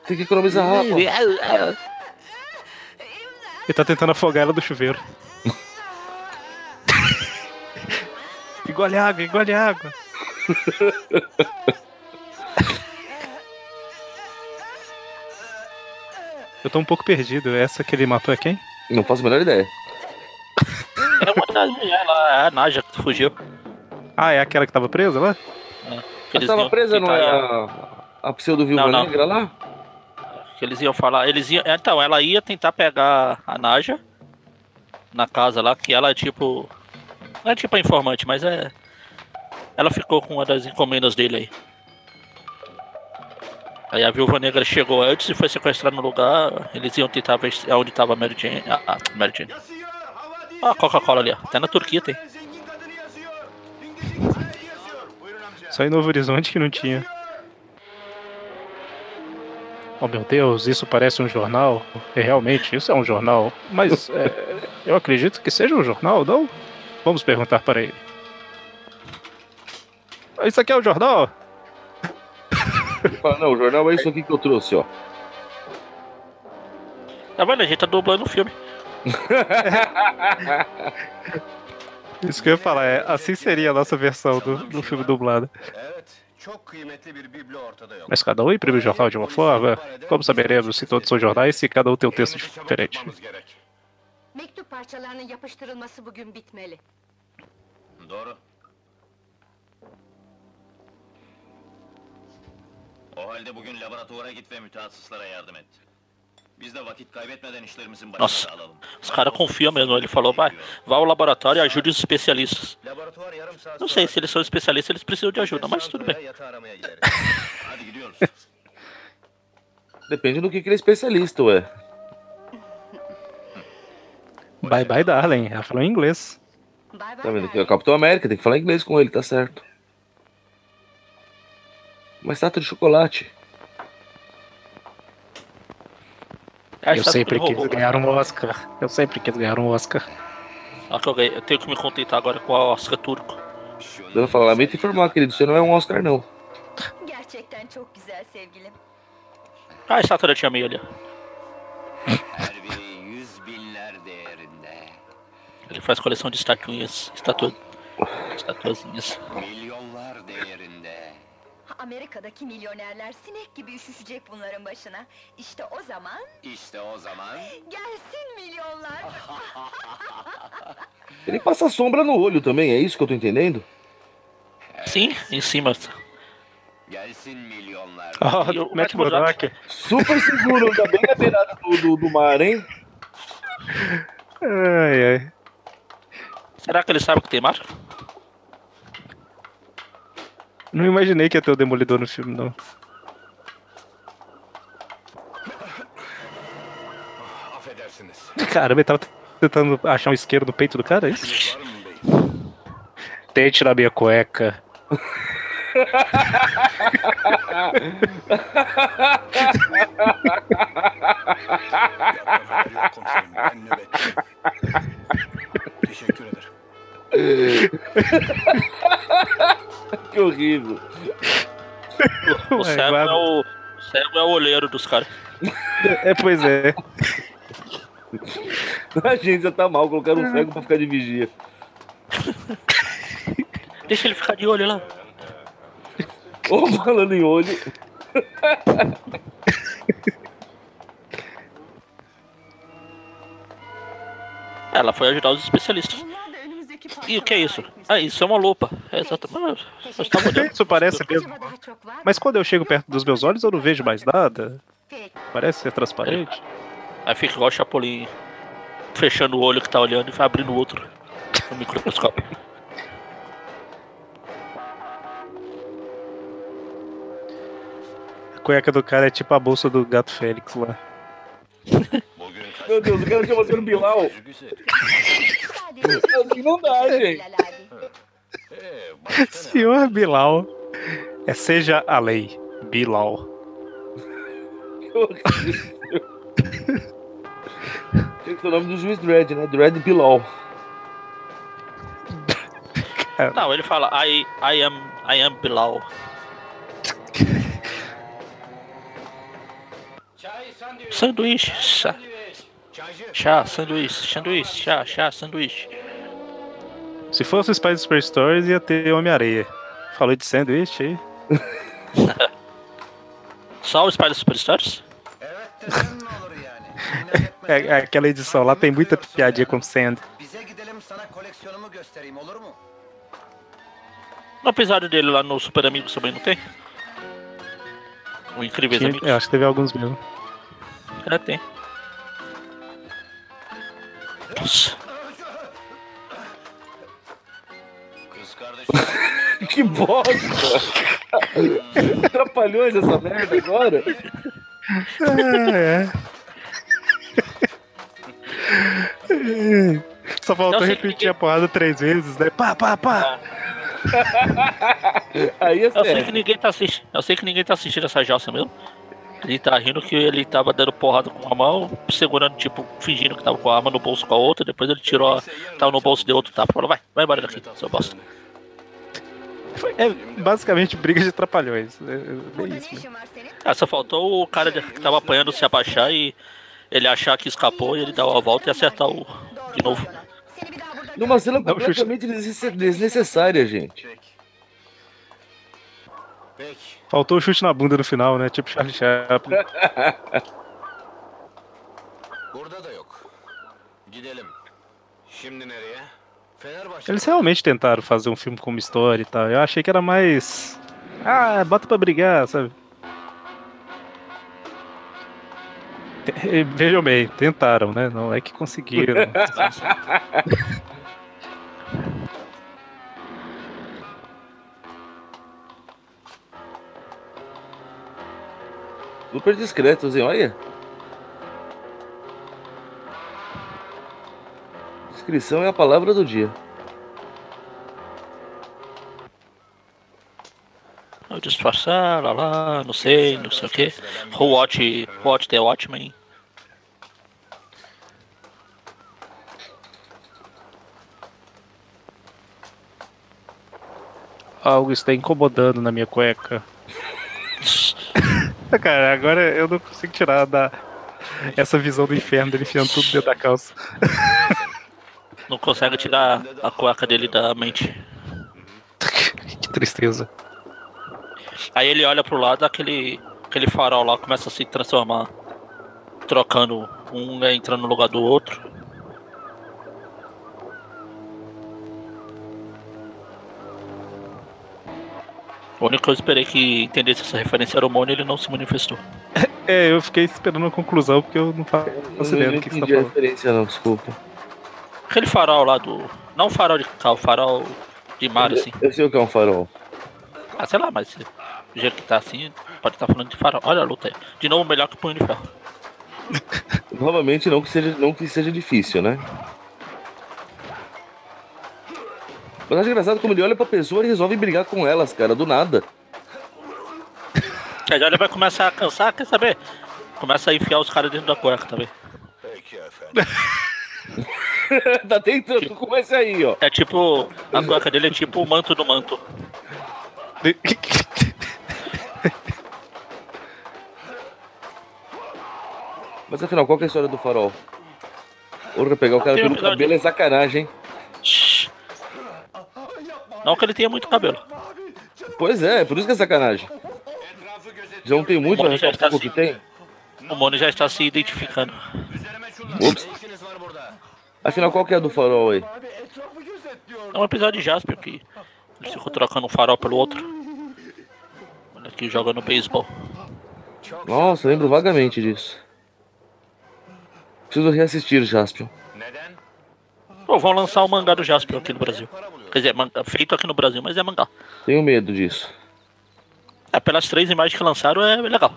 Tem que economizar rápido. Ele tá tentando afogar ela do chuveiro. engole água, engole água. Eu tô um pouco perdido. Essa que ele matou é quem? Não faço a menor ideia. É uma das mulheres lá, é a Naja que fugiu. Ah, é aquela que tava presa lá? Que Ela tava presa, não é a, a pseudo-viúva negra lá? Que eles iam falar, eles iam. Então, ela ia tentar pegar a Naja na casa lá, que ela é tipo. Não é tipo a informante, mas é. Ela ficou com uma das encomendas dele aí. Aí a viúva negra chegou antes e foi sequestrada no lugar. Eles iam tentar ver onde tava a Mary Jane. Ah, ah, Mary Jane. Ah, a Coca-Cola ali, ó. Até na Turquia tem. Só em Novo Horizonte que não tinha. Oh meu Deus, isso parece um jornal. É realmente, isso é um jornal. Mas é, eu acredito que seja um jornal, não? Vamos perguntar para ele. Isso aqui é um jornal? Fala, não, o jornal é isso aqui que eu trouxe, ó. Tá vendo? A gente tá dublando o filme. Isso que eu ia falar, é, assim seria a nossa versão do, do filme dublado. Mas cada um imprime o jornal de uma forma. Como saberemos se todos são jornais se cada um tem um texto diferente? Mektup parçalarının yapıştırılması bugün bitmeli. Doğru. O halde bugün laboratuvara git ve mütehassıslara yardım et. Biz de vakit kaybetmeden işlerimizin Nossa, başına alalım. os caras confiam mesmo. Ele falou, vai, vá ao laboratório e ajude os especialistas. Não sei se eles são especialistas, eles precisam de ajuda, mas tudo bem. Depende do que, que ele é especialista, ué. Bye bye, darling. Ela falou em inglês. Tá vendo aqui? É o Capitão América, tem que falar inglês com ele, tá certo. Uma estátua de chocolate. Ah, Eu sempre quis robô. ganhar um Oscar. Eu sempre quis ganhar um Oscar. Ah, que eu, ganhei. eu tenho que me contentar agora com o Oscar turco. Eu falar, lamento informar, querido, você não é um Oscar, não. Ah, a estátua da tia May ali. Ele faz coleção de estatuinhas, estatu... estatuazinhas. Amerika'daki milyonerler sinek gibi üşüşecek bunların başına. İşte o zaman İşte o zaman gelsin milyonlar. Ele passa sombra no olho também, é isso que eu tô entendendo? Sim, em cima. gelsin milyonlar. Ah, E o Matt Murdock? Super seguro, ainda bem na beirada do, do, do mar, hein? Ai, ai. Será que ele sabe que tem mar? Não imaginei que ia ter o Demolidor no filme, não. Caramba, ele tava tentando achar um isqueiro no peito do cara, é isso? Tente na minha cueca. Teşekkür ederim. Que horrível. O Ué, cego é o. o cego é o olheiro dos caras. É, pois é. A gente já tá mal, colocaram um cego pra ficar de vigia. Deixa ele ficar de olho lá. Ô, falando em olho. Ela foi ajudar os especialistas. E o que é isso? Ah, isso é uma lupa. É exatamente. Olhando. Isso parece mesmo. Mas quando eu chego perto dos meus olhos, eu não vejo mais nada. Parece ser transparente. Aí fica igual o Chapolin fechando o olho que tá olhando e vai abrindo o outro no microscópio. A cueca do cara é tipo a bolsa do gato Félix lá. Meu Deus, o cara chama sendo Bilal. güzel. Sadece Assim não dá, gente. Bilal ne? Senhor Bilal. É seja a lei. Bilal. Tem que ser o nome do juiz Dredd, né? Dredd Bilal. Não, ele fala I, I am I am Bilal. Sanduíche, Çaycı. Chá, sanduíche, sanduíche, chá, chá, sanduíche. Se fosse Spider Super Stories, ia ter Homem-Areia. Falou de sanduíche aí. Só o Spider etmesen É, é aquela edição lá tem muita piadinha com mu? No episódio dele lá no Super Amigos também não tem? O Incríveis Tinha- Amigos? eu acho que teve alguns mesmo. É, tem. Kardeşim. Que bosta! Trapalhões essa merda agora? É, é. Só faltou repetir que- a porrada três vezes, né? Pá, pá, pá. Aí é Eu sei que sério. ninguém tá assistindo. Eu sei que ninguém tá assistindo essa jossa mesmo. Ele tá rindo que ele tava dando porrada com uma mão, segurando, tipo, fingindo que tava com a arma no bolso com a outra, depois ele tirou, a- tava no bolso de outro tapa. Falou, vai, vai embora daqui, seu bosta. É basicamente briga de trapalhões. É, é isso. senin? Ah, só faltou o cara que tava apanhando se abaixar e ele achar que escapou e ele dar uma volta e acertar o. De novo. Numa cena Não, completamente desnece- desnecessária, gente. Faltou o chute na bunda no final, né? Tipo Charlie Chaplin. Eles realmente tentaram fazer um filme como história e tal. Eu achei que era mais. Ah, bota pra brigar, sabe? Vejam bem, tentaram, né? Não é que conseguiram. Super discretos, hein? Olha. Descrição é a palavra do dia. Disfarçar, lá lá, não sei, não sei o que. Who watch, watch the Watchmen. Algo está incomodando na minha cueca. Cara, agora eu não consigo tirar da essa visão do inferno dele enfiando tudo dentro da calça. Não consegue tirar a cueca dele da mente. que tristeza. Aí ele olha pro lado, aquele, aquele farol lá começa a se transformar. Trocando, um é entrando no lugar do outro. O único que eu esperei que entendesse essa referência era o Mônio, ele não se manifestou. É, eu fiquei esperando a conclusão porque eu não faço ideia não do que, que você tá falando. referência, não, desculpa. Aquele farol lá do. Não o farol de carro, o farol de mar, assim. Eu sei o que é um farol. Ah, sei lá, mas do jeito que tá assim, pode estar falando de farol. Olha a luta aí. De novo, melhor que o punho de ferro. Novamente, não que seja, não que seja difícil, né? Mas acho engraçado como ele olha pra pessoa e resolve brigar com elas, cara, do nada. Já ele vai começar a cansar, quer saber? Começa a enfiar os caras dentro da cueca também. Tá tentando, começa aí, ó. É tipo. A cueca dele é tipo o manto do manto. Mas afinal, qual que é a história do farol? Porra, pegar o cara Tem um pelo cabelo é sacanagem, hein? Não que ele tenha muito cabelo. Pois é, por isso que é sacanagem. Já não tem muito, mas já é está pouco que tem. O Mônio já está se identificando. Ups. Afinal, qual que é do farol aí? É um episódio de Jasper que ele ficou trocando um farol pelo outro. Olha aqui jogando beisebol. Nossa, lembro vagamente disso. Preciso reassistir, Jaspion. Pô, vão lançar o mangá do Jasper aqui no Brasil. Quer dizer, manga- feito aqui no Brasil, mas é mangá. Tenho medo disso. É, pelas três imagens que lançaram é legal.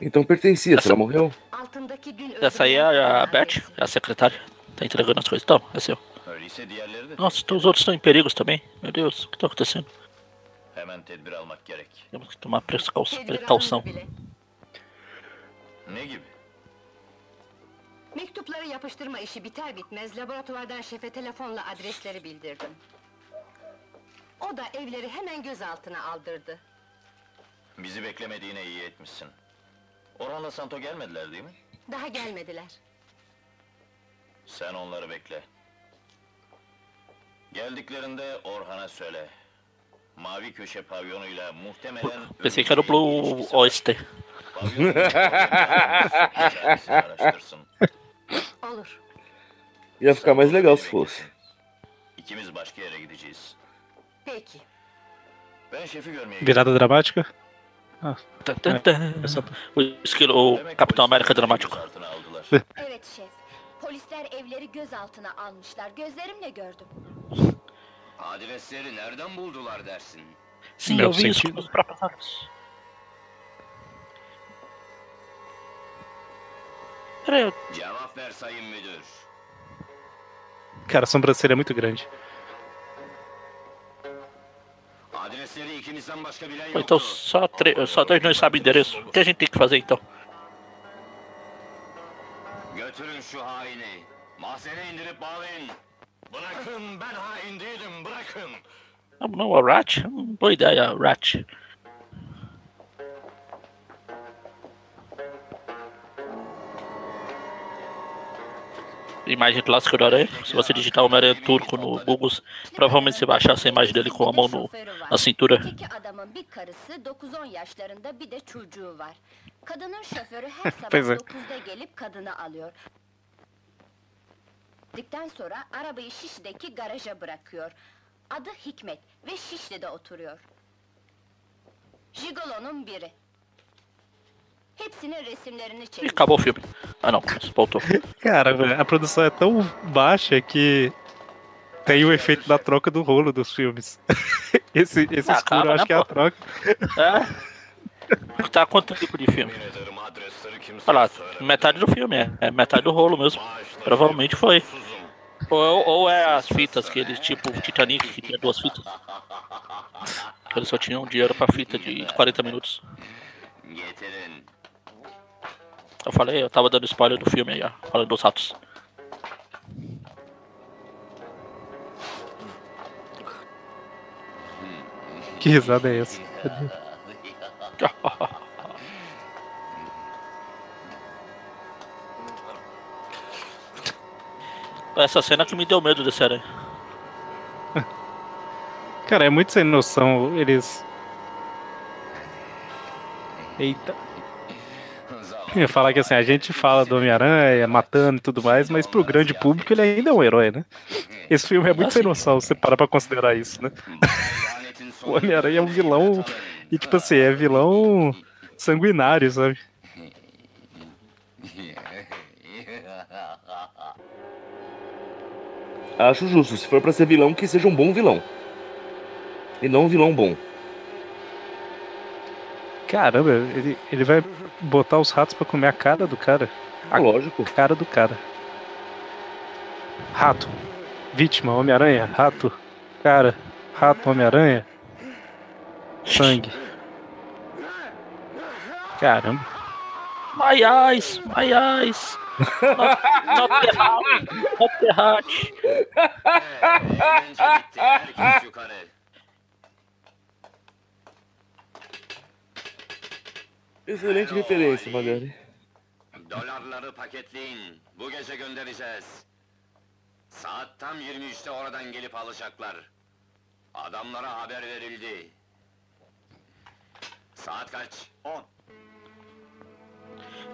Então pertencia, se ela morreu. Essa aí é a, Beth, é a secretária. Tá entregando as coisas. Então, é seu. Öyleyse diğerleri de Nossa, então os outros estão em perigos também. Meu Deus, o que tá acontecendo? Hemen tedbir almak gerek. Temos que tomar precaução. Tedbir precaução. alındı bile. Ne gibi? Mektupları yapıştırma işi biter bitmez laboratuvardan şefe telefonla adresleri bildirdim. O da evleri hemen gözaltına aldırdı. Bizi beklemediğine iyi etmişsin. Orhan'la Santo gelmediler değil mi? Daha gelmediler. Sen onları bekle. Geldiklerinde Orhan'a söyle. Mavi köşe pavyonuyla muhtemelen... Pensei que era o Blue Oyster. Olur. Ia ficar mais legal se fosse. İkimiz başka yere gideceğiz. Peki. Ben şefi görmeye Virada dramática? Tan, tan, tan. O esquilo, o Capitão América dramático. Evet şef. Polisler evleri gözaltına almışlar. Gözlerimle gördüm. Adresleri nereden buldular dersin? Sim, eu vi isso com os próprios olhos. Peraí, Cara, a sobrancelha é muito grande. Adresleri Então só, tre... só dois não sabem o endereço. O que a gente tem que fazer então? Götürün şu haini. Mahzene indirip bağlayın. Bırakın ben hain değilim bırakın. Não, não, a Rat? Boa ideia, Rat. Imagem clássica do Aranha. Se você digitar Homem-Aranha turco no Google, provavelmente você vai achar essa imagem dele com a mão no, na cintura. Öteki adamın bir karısı 9-10 yaşlarında bir de çocuğu var. Kadının şoförü her sabah Pois é. 9'da gelip kadını alıyor. Dikten sonra arabayı Şişli'deki garaja bırakıyor. Adı Hikmet ve Şişli'de oturuyor. Jigolo'nun biri. Hepsinin resimlerini E çekmiş. acabou o filme. Ah não, voltou. Cara, velho, a produção é tão baixa que tem o efeito da troca do rolo dos filmes. esse esse Ah, escuro eu acho né, que é a pô? troca. É? Tá quanto tempo de filme? Olha lá, metade do filme, é, é metade do rolo mesmo. Provavelmente foi. Ou, ou é as fitas, que eles, tipo Titanic, que tinha duas fitas. Que eles só tinham dinheiro pra fita de 40 minutos. Eu falei, eu tava dando spoiler do filme aí, ó, falando dos ratos. Que risada é essa? Essa cena que me deu medo desse aranha. Cara, é muito sem noção. Eles. Eita. Eu ia falar que assim, a gente fala do Homem-Aranha matando e tudo mais, mas pro grande público ele ainda é um herói, né? Esse filme é muito sem noção, você para pra considerar isso, né? O. Homem-Aranha é um vilão. E tipo assim, é vilão sanguinário, sabe? Acho justo. Se for pra ser vilão, que seja um bom vilão. E não um vilão bom. Caramba, ele, ele vai botar os ratos pra comer a cara do cara. Ah, lógico. Cara do cara. Rato. Vítima, Homem-Aranha. Rato. Cara. Rato, Homem-Aranha. Sangue. Caramba. My eyes, my eyes. Not, not the hat, not the hat. Eğlence bitti. Herkes yukarı. Excelente referência, Magari. Dolarları paketleyin. Bu gece göndereceğiz. Saat tam 23'te oradan gelip alacaklar. Adamlara haber verildi. Saat kaç? 10.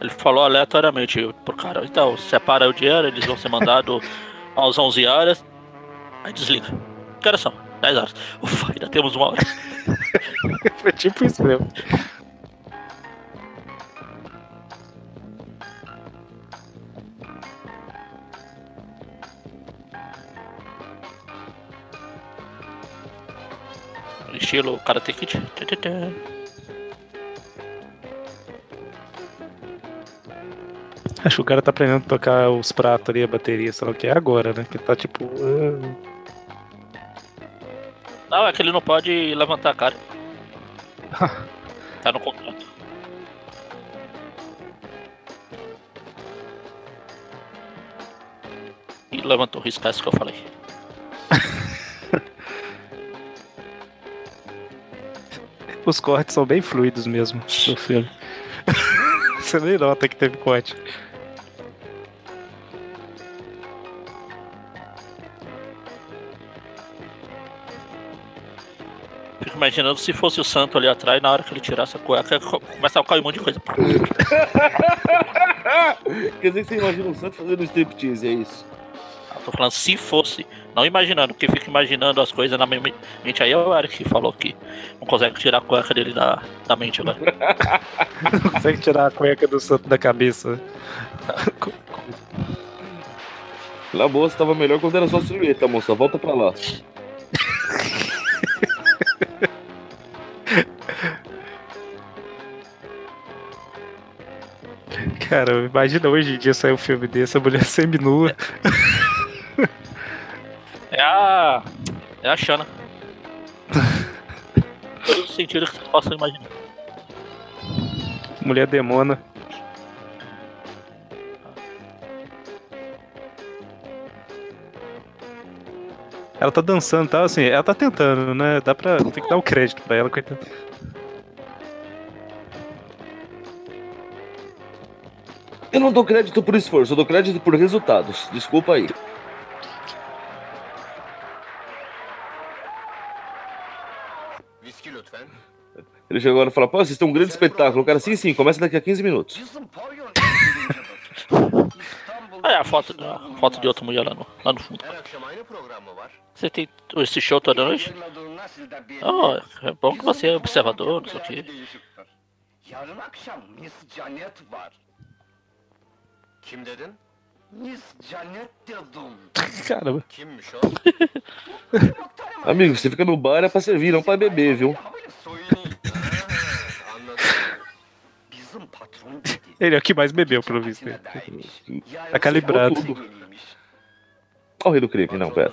Ele falou aleatoriamente pro cara. Então, separa o dinheiro, eles vão ser mandados às 11 horas. Aí desliga. Que horas são? 10 horas. Ufa, ainda temos uma hora. Foi tipo isso mesmo. Estilo Karate Kid. Tã, Acho que o cara tá aprendendo a tocar os pratos ali, a bateria, sei lá o que é agora, né? Que tá tipo. ah, Não, é que ele não pode levantar a cara. Tá no contrato. E levantou, riscasse que eu falei. Os cortes são bem fluidos mesmo no filme. Você nem nota que teve corte. Imaginando se fosse o santo ali atrás, na hora que ele tirasse a cueca, co- começava a cair um monte de coisa. Quer dizer que você imagina o Santos fazendo striptease, é isso? Eu Tô falando se fosse, não imaginando, porque fica imaginando as coisas na minha me- mente. Aí é o Eric que falou que não consegue tirar a cueca dele da, da mente agora. Não consegue tirar a cueca do santo da cabeça. Na boa, você tava melhor quando era só silhueta, moça. Volta pra lá. Cara, imagina hoje em dia sair um filme desse, a mulher semi-nua. É a. É a Xana. Todo sentido que você possa imaginar. Mulher demona. Ela tá dançando tal, assim, ela tá tentando, né? Dá pra. Tem que dar o crédito pra ela, coitada. Eu não dou crédito por esforço, eu dou crédito por resultados. Desculpa aí. Ele chegou agora e falou: pô, vocês têm um grande espetáculo. O cara, sim, sim, começa daqui a 15 minutos. Ah, é a foto, da, a foto de outra mulher lá no, lá no fundo. Você tem esse show toda noite? Oh, é bom que você é observador, não sei o quê. Değişiktir. Yarın akşam Miss Janet var. Kim dedin? Miss Janet dedim. Caramba. Kimmiş o? Amigo, você fica no bar é pra servir, não pra beber, viu? Dedi. Ele é o que mais bebeu, pelo visto. Tá calibrado. Olha o rei do crime, não, pera.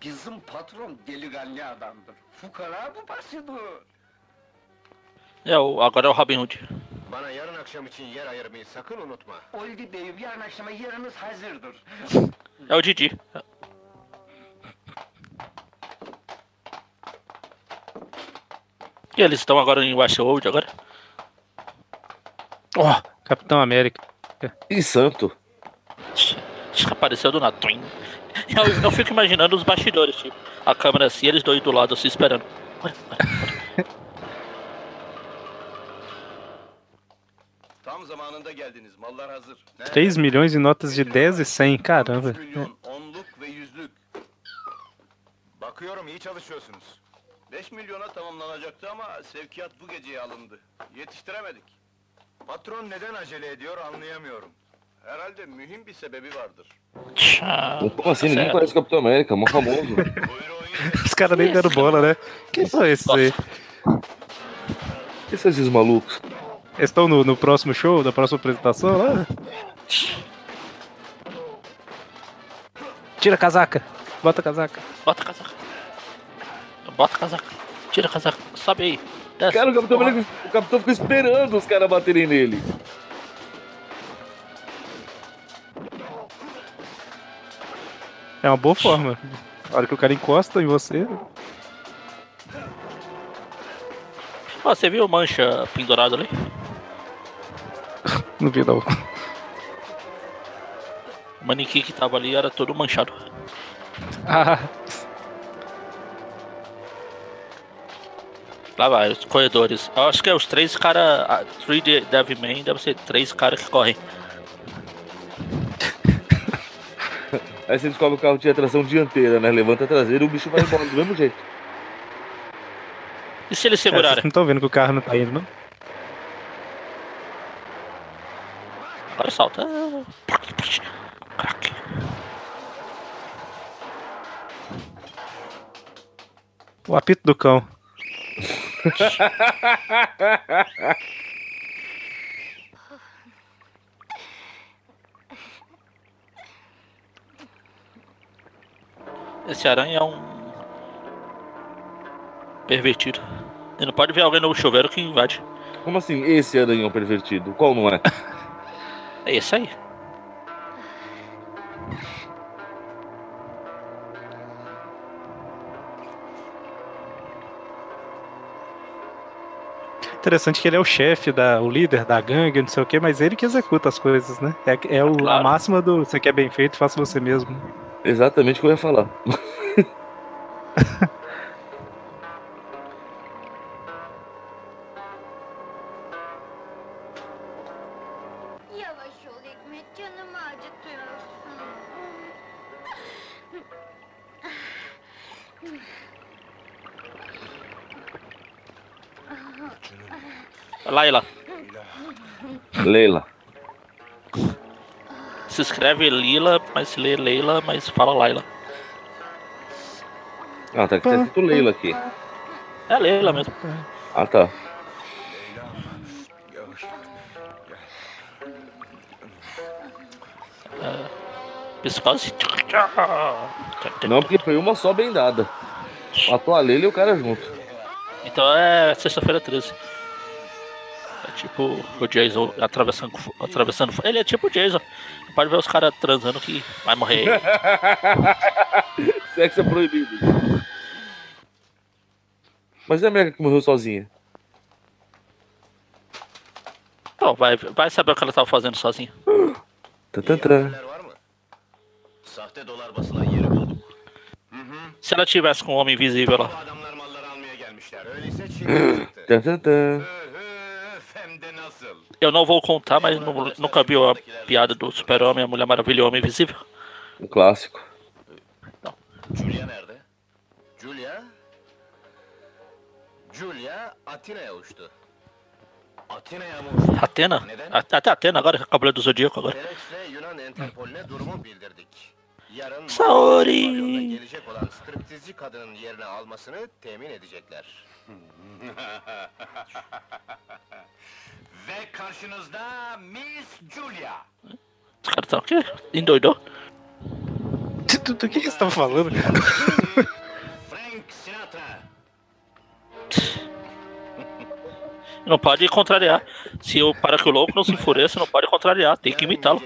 Bizim patron delikanlı adamdır. Fukara bu basıdır. É, o, agora é o Robin Hood. Bana yarın akşam için yer ayırmayı sakın unutma. Oldu beyim yarın akşama yeriniz hazırdır. É o Didi. E eles estão agora em Westworld agora? Ó, Capitão América. E santo. Apareceu do nada. Eu, eu fico imaginando os bastidores, tipo, a câmera assim, eles dois do lado assim esperando. Ué, ué. Zamanında geldiniz, mallar hazır. Ne? 3 milhões em notas de 10 e 100, caramba. 3 milyon, onluk ve yüzlük. Bakıyorum iyi çalışıyorsunuz. 5 milyona tamamlanacaktı ama sevkiyat bu geceye alındı. Yetiştiremedik. Patron neden acele ediyor anlayamıyorum. Herhalde mühim bir sebebi vardır. Tchau. Como assim? Ninguém conhece o Capitão América, mó famoso. Buyurun yiyin. Os caras nem deram bola, né? Quem são esses aí? Quem são esses malucos? Eles estão no, no próximo show, na próxima apresentação lá? Tira a casaca. Bota a casaca. Bota a casaca. Bota a casaca. Tira a casaca. Sobe aí. Desce. Cara, o Capitão América, o Capitão ficou esperando os caras baterem nele. É uma boa forma. A hora que o cara encosta em você. Ó, você viu mancha pendurado ali? Não vi não. O manequim que tava ali era todo manchado. Ah, Lá vai, os corredores. Eu acho que é os três caras. 3D Devilman deve ser três caras que correm. Aí você descobre o carro tinha tração dianteira, né? Levanta a traseira e o bicho vai embora do mesmo jeito. E se eles cara, segurarem? vocês não estão vendo que o carro não tá indo, não? Agora salta. Crack. O apito do cão. Esse aranha é um. pervertido. E não pode ver alguém no chuveiro que invade. Como assim, esse aranhão pervertido? Qual não é? É esse aí. Interessante que ele é o chefe, da, o líder da gangue, não sei o que, mas ele que executa as coisas, né? É, é o, a Claro. máxima do você quer bem feito, faça você mesmo. Exatamente o que eu ia falar. Yavaş ol Hikmet, canımı acıtıyorsun. Laila. Leila. Se escreve Lila, mas se lê Leila, mas fala Laila. Ah, tá, tá escrito Leila aqui. É a Leila mesmo. Ah, tá. Psicose. Não, porque foi uma só bem dada. Matou a Leila e o cara junto. Então é sexta-feira 13. É tipo o Jason atravessando, atravessando. Ele é tipo o Jason. Pode ver os caras transando que vai morrer. Sexo é proibido. Mas é a Mega que morreu sozinha. Bom, vai, vai saber o que ela tava fazendo sozinha. Tantantã. Sahte dolar basılan yeri bulduk. Se ela tivesse com o homem invisível lá. Adamlar malları almaya gelmişler. Öyleyse çıktı. Tantantã. Öf, hem de nasıl? Eu não vou contar, mas nu- nunca viu a piada do Super-Homem, a Mulher Maravilha e o Homem Invisível? Um clássico. Julia nerede? Julia? Julia Atina'ya uçtu. Atina'ya mı uçtu? Atena? A- Até Atena agora, Cavaleiro do Zodíaco agora. Yunan durumu bildirdik. Saori. Gelecek olan striptizci kadının yerini almasını temin edecekler. Ve karşınızda Miss Julia. Os caras estão aqui? Endoidou? Do, do que que você tava falando? Frank Sinatra. Não pode contrariar. Se o para que o louco não se enfureça, não pode contrariar, tem que imitá-lo.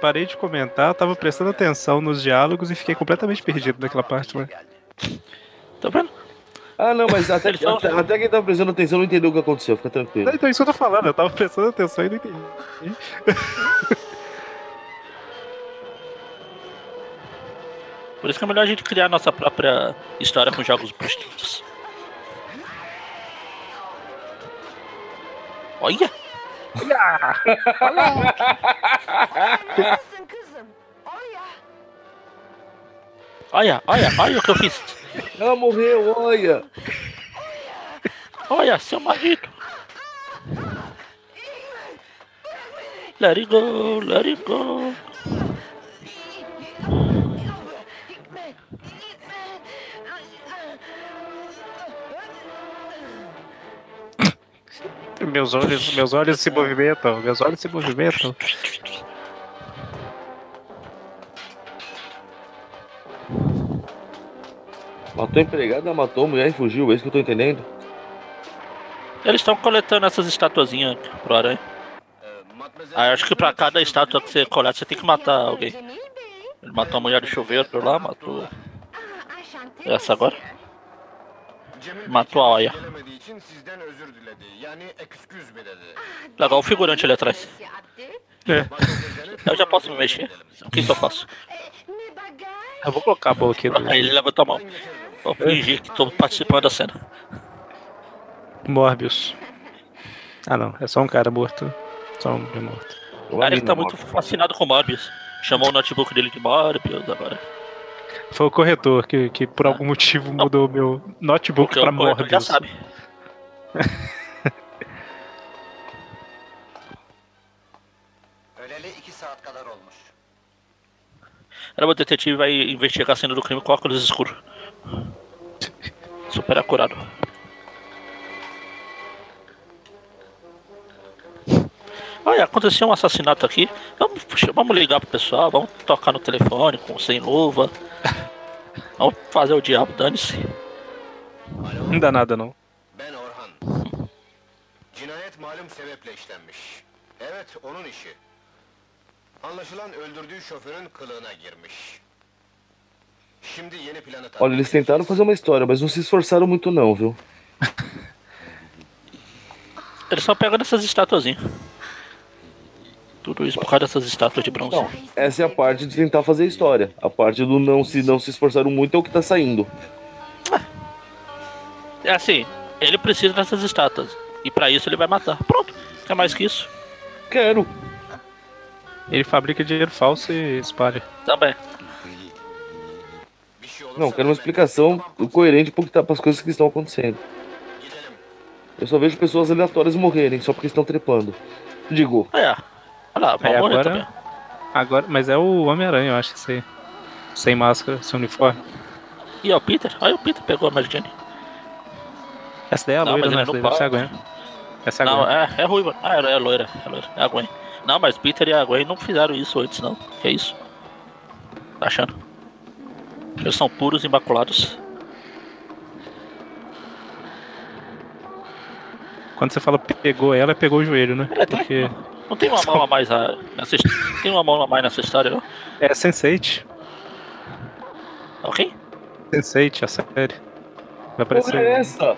Parei de comentar, tava prestando atenção nos diálogos e fiquei completamente perdido naquela parte lá. Tá vendo? Ah, não, mas até, até, até quem tava prestando atenção não entendeu o que aconteceu, fica tranquilo. Então, isso que eu tô falando, eu tava prestando atenção e não entendi. Por isso que é melhor a gente criar nossa própria história com jogos distintos. Olha! Oraya. Olha, olha, olha o que eu fiz! Ela morreu, olha! Olha, seu marido! Let it go, let it go! Meus olhos, meus olhos se movimentam, meus olhos se movimentam. Matou a empregada, matou a mulher e fugiu, é isso que eu tô entendendo? Eles estão coletando essas estatuazinhas pro aranha. Ah, acho que pra cada estátua que você coleta, você tem que matar alguém. Ele matou a mulher do chuveiro lá, matou essa agora. Excuse me dedi. Legal o figurante ali atrás. Abdi. Eu já posso me mexer? O que, que eu faço? Eu vou colocar a bola aqui. do Aí ele levantou a mão. Vou fingir que tô participando da cena. Morbius. Ah não, é só um cara morto. Só um homem morto. O cara ele tá muito fascinado com Morbius. Chamou o notebook dele de Morbius agora. Foi o corretor que, que por algum motivo mudou meu notebook Porque pra o corretor já Morbius. sabe. Kadar olmuş. Era o detetive vai investigar a cena do crime com óculos escuros. Super acurado. Olha, aconteceu um assassinato aqui. Vamos, puxa, vamos ligar pro pessoal, vamos tocar no telefone com sem luva. Vamos fazer o diabo, dane-se. Não dá nada não. Ben Orhan. Cinayet malum sebeple işlenmiş. Evet, onun işi. Anlaşılan öldürdüğü şoförün kılığına girmiş. Şimdi yeni planı Olha, eles tentaram fazer uma história, mas não se esforçaram muito não, viu? Eles estão pegando essas estatuazinhas. Tudo isso por causa dessas estátuas de bronze. Não, essa é a parte de tentar fazer história. A parte do não se não se esforçaram muito é o que tá saindo. É assim, ele precisa dessas estátuas. E pra isso ele vai matar. Pronto. Quer mais que isso? Quero. Ele fabrica dinheiro falso e espalha. Também. Não, quero uma explicação coerente que tá, pras coisas que estão acontecendo. Eu só vejo pessoas aleatórias morrerem só porque estão trepando. Digo, É. Olha lá, morrer agora- também. Agora, mas é o Homem-Aranha, eu acho, esse aí. Sem máscara, sem uniforme. E é o Peter? Aí o Peter pegou a Mary Jane. Essa daí é a Não, loira, né? Essa não daí deve ser a pode. Gwen. Essa é a Não, Gwen. é, é ruiva. Ah, é, é loira, é loira. É a Gwen. Não, mas Peter e a Gwen não fizeram isso antes, não. Que é isso? Tá achando? Eles são puros imaculados. Quando você fala pegou ela, pegou o joelho, né? É, Porque Não tem uma mão a mais a- nessa Tem uma mão a mais nessa história, não? é Sense8. Ok? Sense8, a série. Vai porra aparecer. é essa?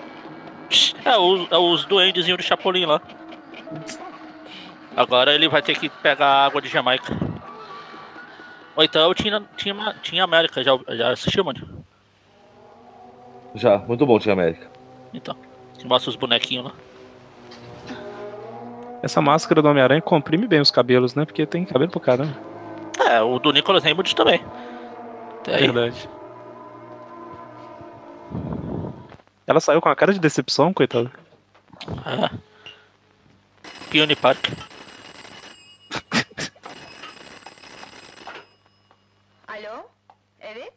É os, é os duendezinhos do Chapolin lá. Agora ele vai ter que pegar água de Jamaica. Ou então eu tinha, tinha, tinha América, já, já assistiu, mano? Já, muito bom, Tia América. Então. Que mostra os bonequinhos lá. Essa máscara do Homem-Aranha comprime bem os cabelos, né? Porque tem cabelo pro caramba. É, o do Nicholas Hammond também. Até aí. Verdade. Ela saiu com a cara de decepção, coitada. É. Peony Park. Alo? Evet?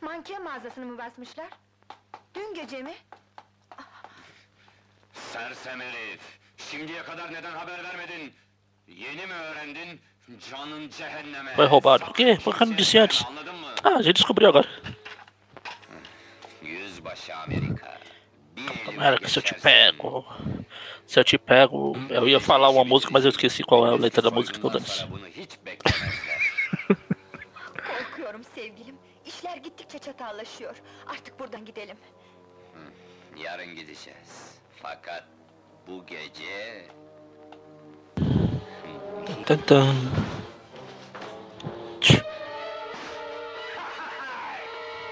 Manken mağazasını mı basmışlar? Dün gece mi? Sersem herif! Şimdiye kadar neden haber vermedin? Yeni mi öğrendin? Canın cehenneme! Foi roubado. Por quê? Por que eu não disse antes? Ah, a gente descobriu agora. Yüzbaşı Amerika. Bir elime América, se eu te pego. Se eu te pego. Eu ia falar uma música, mas eu esqueci qual é a letra da música, beklemezler. Korkuyorum sevgilim. İşler gittikçe çatallaşıyor. Artık buradan gidelim. Yarın gideceğiz. Fakat bu gece... Tan, tan.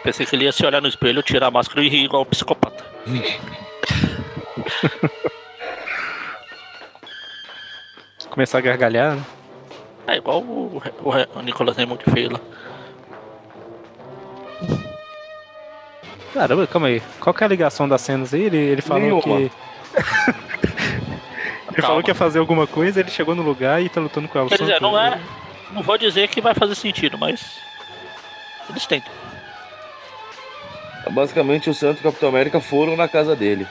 Pensei que ele ia se olhar no espelho, tirar a máscara e rir igual um psicopata. Começar a gargalhar, né? É igual o, o, o Nicolas Raymond fez lá. Caramba, calma aí. Qual que é a ligação das cenas aí? Ele, ele falou Nenhuma. que. ele Calma. falou que ia fazer alguma coisa, ele chegou no lugar e tá lutando com ela. Quer dizer, não é. Não vou dizer que vai fazer sentido, mas. Eles tentam. Basicamente, o Santo e o Capitão América foram na casa dele.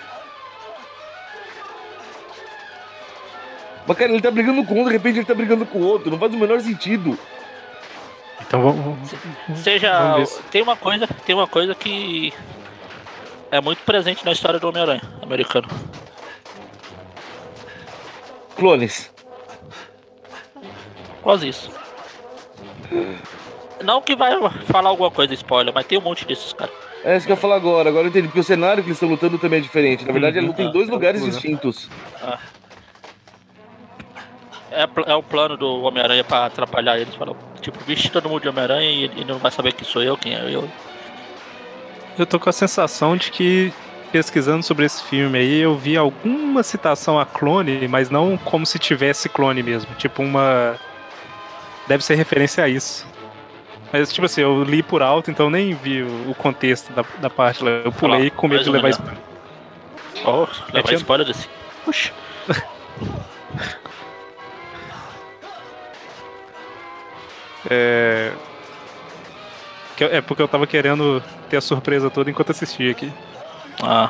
Mas, cara, ele tá brigando com um, de repente ele tá brigando com o outro. Não faz o menor sentido. Então vamos. Seja. Vamos Tem uma coisa. Tem uma coisa que. É muito presente na história do Homem-Aranha americano. Clones. Quase isso. Não que vai falar alguma coisa spoiler, mas tem um monte desses caras. É isso que eu ia falar agora. Agora eu entendi. Porque o cenário que eles estão lutando também é diferente. Na verdade, Uhum. ele luta em dois lugares Uhum. distintos. É, pl- é o plano do Homem-Aranha pra atrapalhar eles. Falar, tipo, vixe todo mundo de Homem-Aranha e ele não vai saber quem sou eu, quem é eu. Eu tô com a sensação de que, pesquisando sobre esse filme aí, eu vi alguma citação a clone, mas não como se tivesse clone mesmo. Tipo, uma. Deve ser referência a isso. Mas, tipo assim, eu li por alto, então nem vi o contexto da, da parte lá. Eu pulei com medo de levar spoiler. Oh, levar tinha- spoiler desse. Puxa. É. É porque eu tava querendo ter a surpresa toda enquanto assistia aqui. Ah.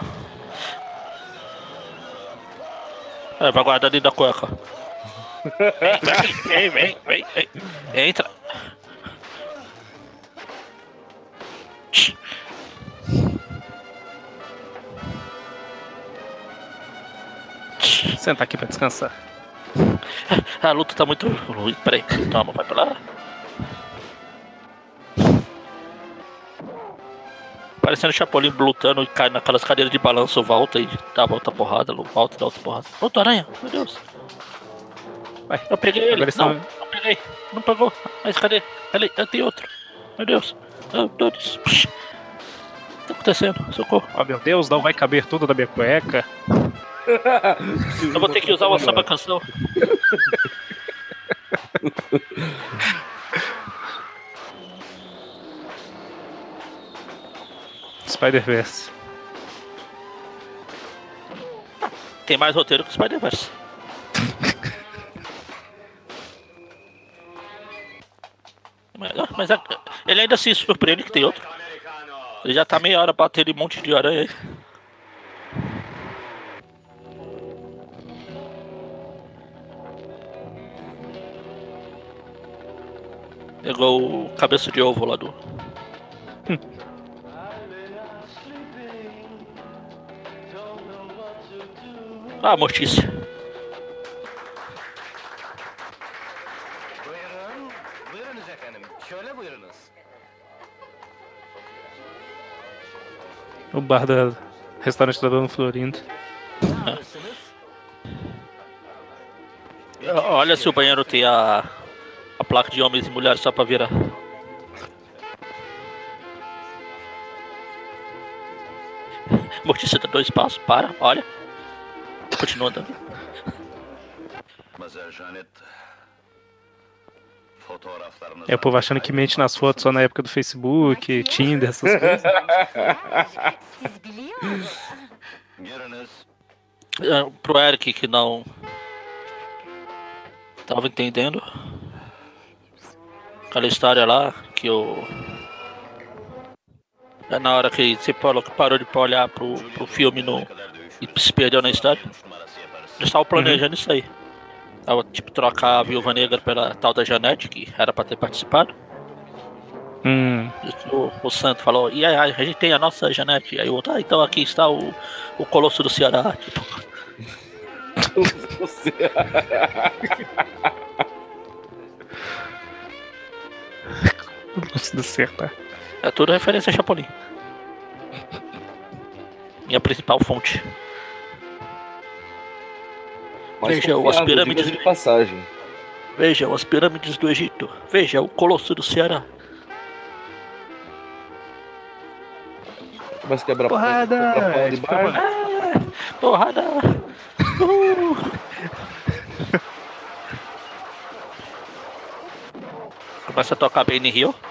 É, vai guardar dentro da cueca. Vem, vem, vem, vem, vem. Entra. Sentar aqui pra descansar. A luta tá muito ruim. Peraí, toma, vai pra lá. Parecendo Chapolin lutando e cai naquelas cadeiras de balanço, volta e dá outra porrada, volta e dá outra porrada. Outro aranha, meu Deus. Vai. Eu peguei ele. Agora Não, não peguei. Não pegou. Mas cadê? Ali, eu tenho outro. Meu Deus. Meu Deus. Psh. O que tá acontecendo? Socorro. Oh meu Deus, não vai caber tudo da minha cueca. Eu vou ter que usar uma samba canção. Spider-Verse. Tem mais roteiro que o Spider-Verse. mas mas é- ele ainda se surpreende que tem outro. Ele já tá meia hora batendo em um monte de aranha aí. Pegou o cabeça de ovo lá do. Ah, mortícia. Buyurun, buyurunuz efendim. Şöyle buyurunuz. O bar da restaurante da Dona Florinda. Olha se o banheiro tem a, a placa de homens e mulheres só pra virar. Mortícia dá dois passos, para, olha. Continua andando. Fotoğraflarınızı... É o povo achando que mente nas fotos só na época do Facebook, Tinder, essas coisas. É, Pro Eric que não tava entendendo aquela história lá que o. É na hora que você parou, parou de olhar pro, pro filme no, e se perdeu na história. Eles estavam planejando isso aí. Tava, tipo, trocar a Viúva Negra pela tal da Janete, que era pra ter participado. Hum, O, o Santo falou, e aí, a gente tem a nossa Janete. Aí o outro, ah, então aqui está o, o Colosso do Ceará. Tipo, nossa do tá. é tudo referência a Chapolin. Minha principal fonte. Mais Veja, as pirâmides- de passagem. Vejam as pirâmides do Egito. Veja o Colosso do Ceará. Começa a quebrar Porrada! quebrar pau de bar. Ah, porrada! Uhul. Começa a tocar bem no Rio.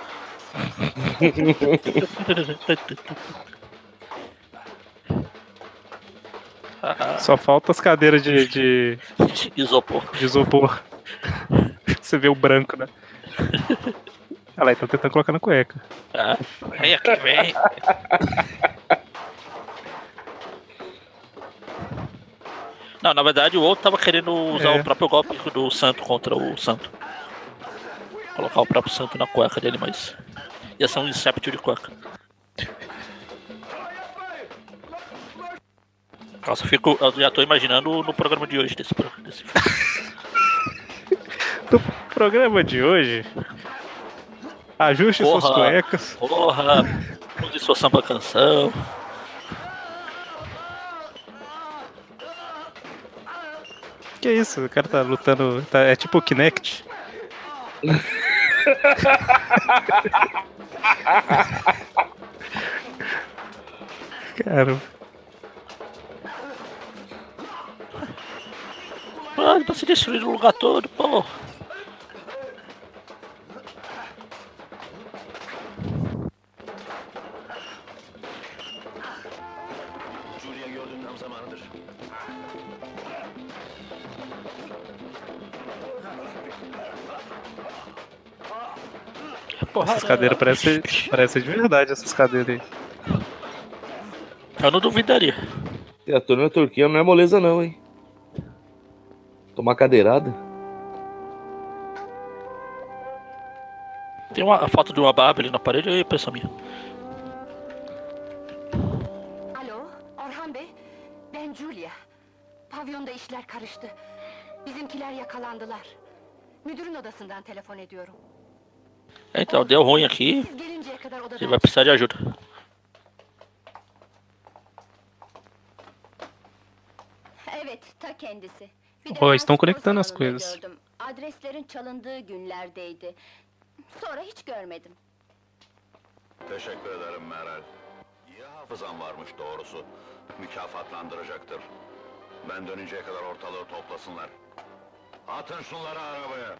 Ah, Só falta as cadeiras de, de, Isopor. de isopor. Você vê o branco, né? Olha lá, então tentando colocar na cueca. Ah, vem aqui, vem. Não, na verdade o outro tava querendo usar É. o próprio golpe do santo contra o santo. Colocar o próprio santo na cueca dele, mas. Ia ser um inceptio de cueca. Nossa, eu, fico, eu já tô imaginando no programa de hoje desse, desse. No programa de hoje, ajuste suas Porra. cuecas. Porra! Use sua samba canção. Que isso? O cara tá lutando. tá- é tipo o Kinect. Cara, Mano, pra se destruir o lugar todo, pô. Zamanıdır. Porra, essas cadeiras parecem parece de verdade, essas cadeiras aí. Eu não duvidaria. E a turma turquinha não é moleza não, hein? Tomar cadeirada. Tem uma a foto de uma barba ali na parede, aí pensa minha. Alo, Orhan Bey, ben Julia. Pavyonda işler karıştı. Bizimkiler yakalandılar. Müdürün odasından telefon ediyorum. Então, deu ruim aqui. Siz gelinceye kadar Ele odadan vai precisar de ajuda. Evet, ta kendisi. Bir de O, ben estão conectando as coisas. gördüm. Adreslerin çalındığı günlerdeydi. Sonra hiç görmedim. Teşekkür ederim Meral. İyi hafızan varmış doğrusu. Mükafatlandıracaktır. Ben dönünceye kadar ortalığı toplasınlar. Atın şunları arabaya.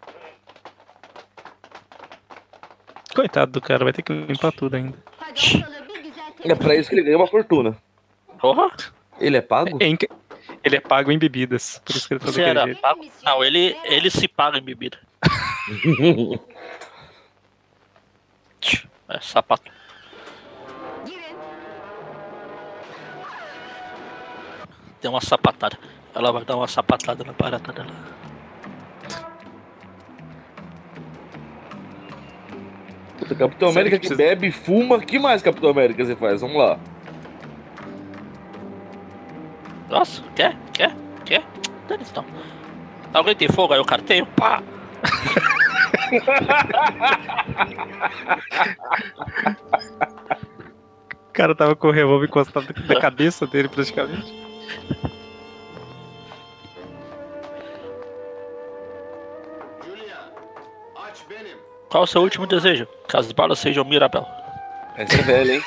Coitado do cara, vai ter que limpar tudo ainda. Hadi ortalığı bir güzel É pra isso que ele ganha uma fortuna. Porra! Ele é pago? É, inc- Ele é pago em bebidas, por isso que ele tá Você daquele era jeito. pago? Não, ele, ele se paga em bebida. É sapato. Tem uma sapatada. Ela vai dar uma sapatada na barata dela. Puta, Capitão Sabe América que que bebe, fuma. que mais Capitão América você faz? Vamos lá. Nossa, quer? Quer? Quer? Dane então. Alguém tem fogo aí? Eu carteio? Pá! O cara tava com o revólver encostado na cabeça dele, praticamente. Qual o seu último desejo? Que as balas sejam Mirabel. Essa é velha, hein?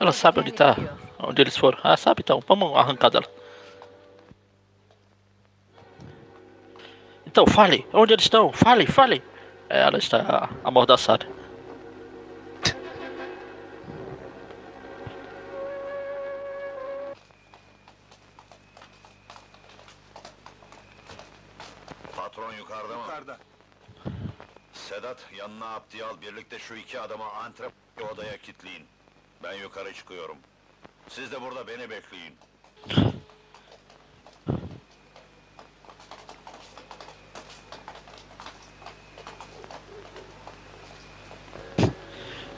Ela sabe onde tá, onde eles foram. Ah, sabe então. Vamos arrancar dela. Então, fale. Onde eles estão? Fale, fale. É, ela está amordaçada. Patron yukarıda mı? Yukarıda. Sedat, yanına Abdi'yi al, birlikte şu iki adamı antrep odaya kilitleyin. Ben yukarı çıkıyorum. Siz de burada beni bekleyin.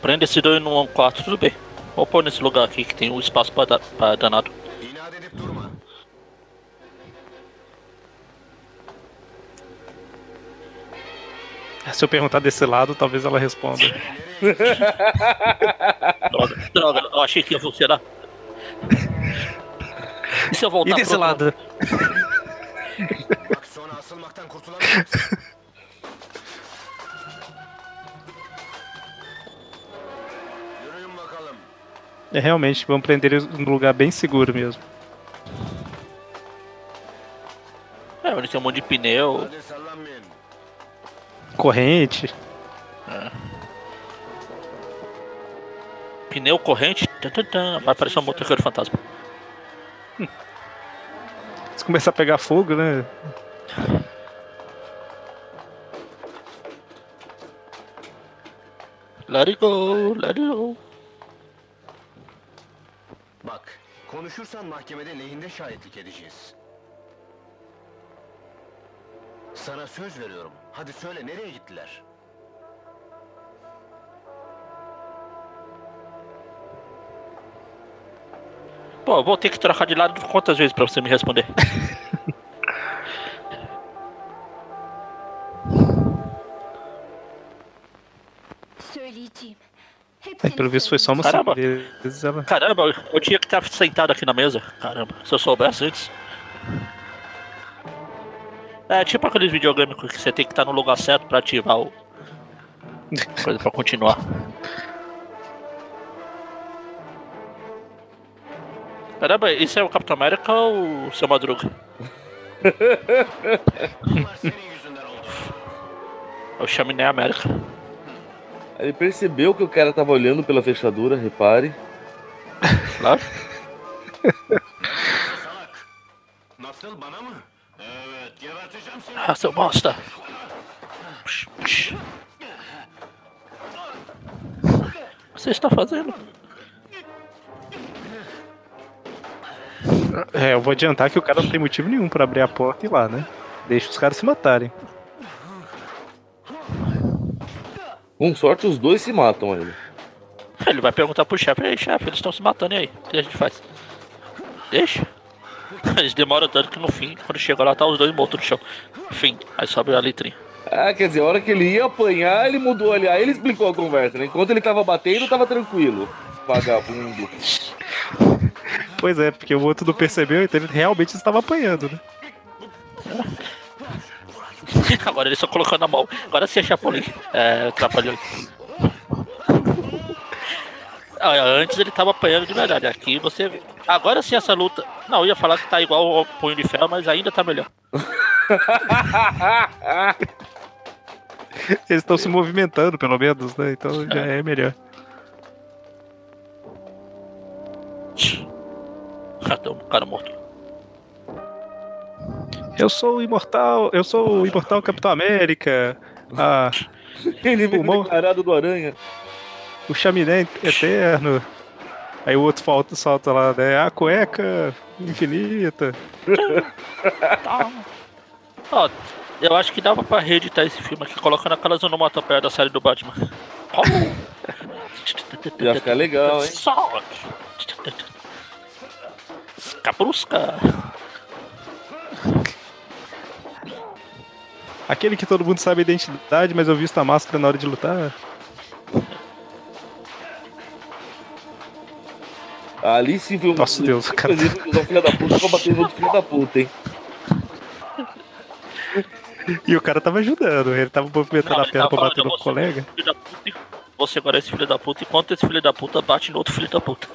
Prende esse dois num quarto, tudo bem. Vou pôr nesse lugar aqui que tem um espaço pra danado. Se eu perguntar desse lado, talvez ela responda. Droga, droga, eu achei que ia funcionar. E se eu voltar E desse pro lado? É realmente, vamos prender eles num lugar bem seguro mesmo. É, onde tem um monte de pneu. Corrente. Pneu corrente. Tan, tan, tan, vai aparecer um motoqueiro fantasma. Se começar a pegar fogo, né? Let it go, let it go. Bak, konuşursan mahkemede lehinde şahitlik edeceğiz. Sana söz veriyorum. Hadi söyle nereye gittiler? Pô, vou ter que trocar de lado quantas vezes pra você me responder? É, pelo visto foi só uma Caramba. vez. Ela... Caramba, eu- eu tinha que estar sentado aqui na mesa. Caramba, se eu soubesse antes. É tipo aqueles videogames que você tem que estar no lugar certo pra ativar o. Coisa pra continuar. Caramba, isso é o Capitão América ou o seu Madruga? É o Chaminé América. Ele percebeu que o cara tava olhando pela fechadura, repare. Claro. Ah, seu bosta! O que você está fazendo? É, eu vou adiantar que o cara não tem motivo nenhum pra abrir a porta e ir lá, né? Deixa os caras se matarem. Com sorte, os dois se matam ainda. Ele vai perguntar pro chefe, ei chefe, eles estão se matando e aí? O que a gente faz? Deixa. Eles demoram tanto que no fim, quando chega lá, tá os dois mortos no chão. Fim, aí sobe a letrinha. Ah, quer dizer, a hora que ele ia apanhar, ele mudou ali. Aí ele explicou a conversa, né? Enquanto ele tava batendo, tava tranquilo. Vagabundo. Pois é, porque o outro não percebeu, então ele realmente estava apanhando, né? Agora ele só colocou na mão. Agora sim é Chapolin. É, Trapalhões. Antes ele tava apanhando de verdade. Aqui você. Agora sim essa luta. Não, eu ia falar que tá igual ao punho de ferro, mas ainda tá melhor. Eles estão se movimentando, pelo menos, né? Então já é melhor. Tem um cara morto. Eu sou o imortal, eu sou o imortal Capitão América. Ah, Ele veio Pulmão. declarado do Aranha. O chaminé eterno. Aí o outro falta, solta lá, né? A cueca infinita. Tá. Ó, eu acho que dava pra reeditar esse filme aqui, colocando aquelas onomatopeias da série do Batman. Ia ficar legal, hein? Cabrusca. Aquele que todo mundo sabe a identidade, mas eu visto a máscara na hora de lutar. Ali foi um. Nossa, Deus, cara. O filho da puta pra bater no outro filho da puta, hein? E o cara tava ajudando, ele tava movimentando Não, a perna pra bater no você- colega. Filho da puta, Você agora é esse filho da puta, enquanto esse filho da puta bate no outro filho da puta.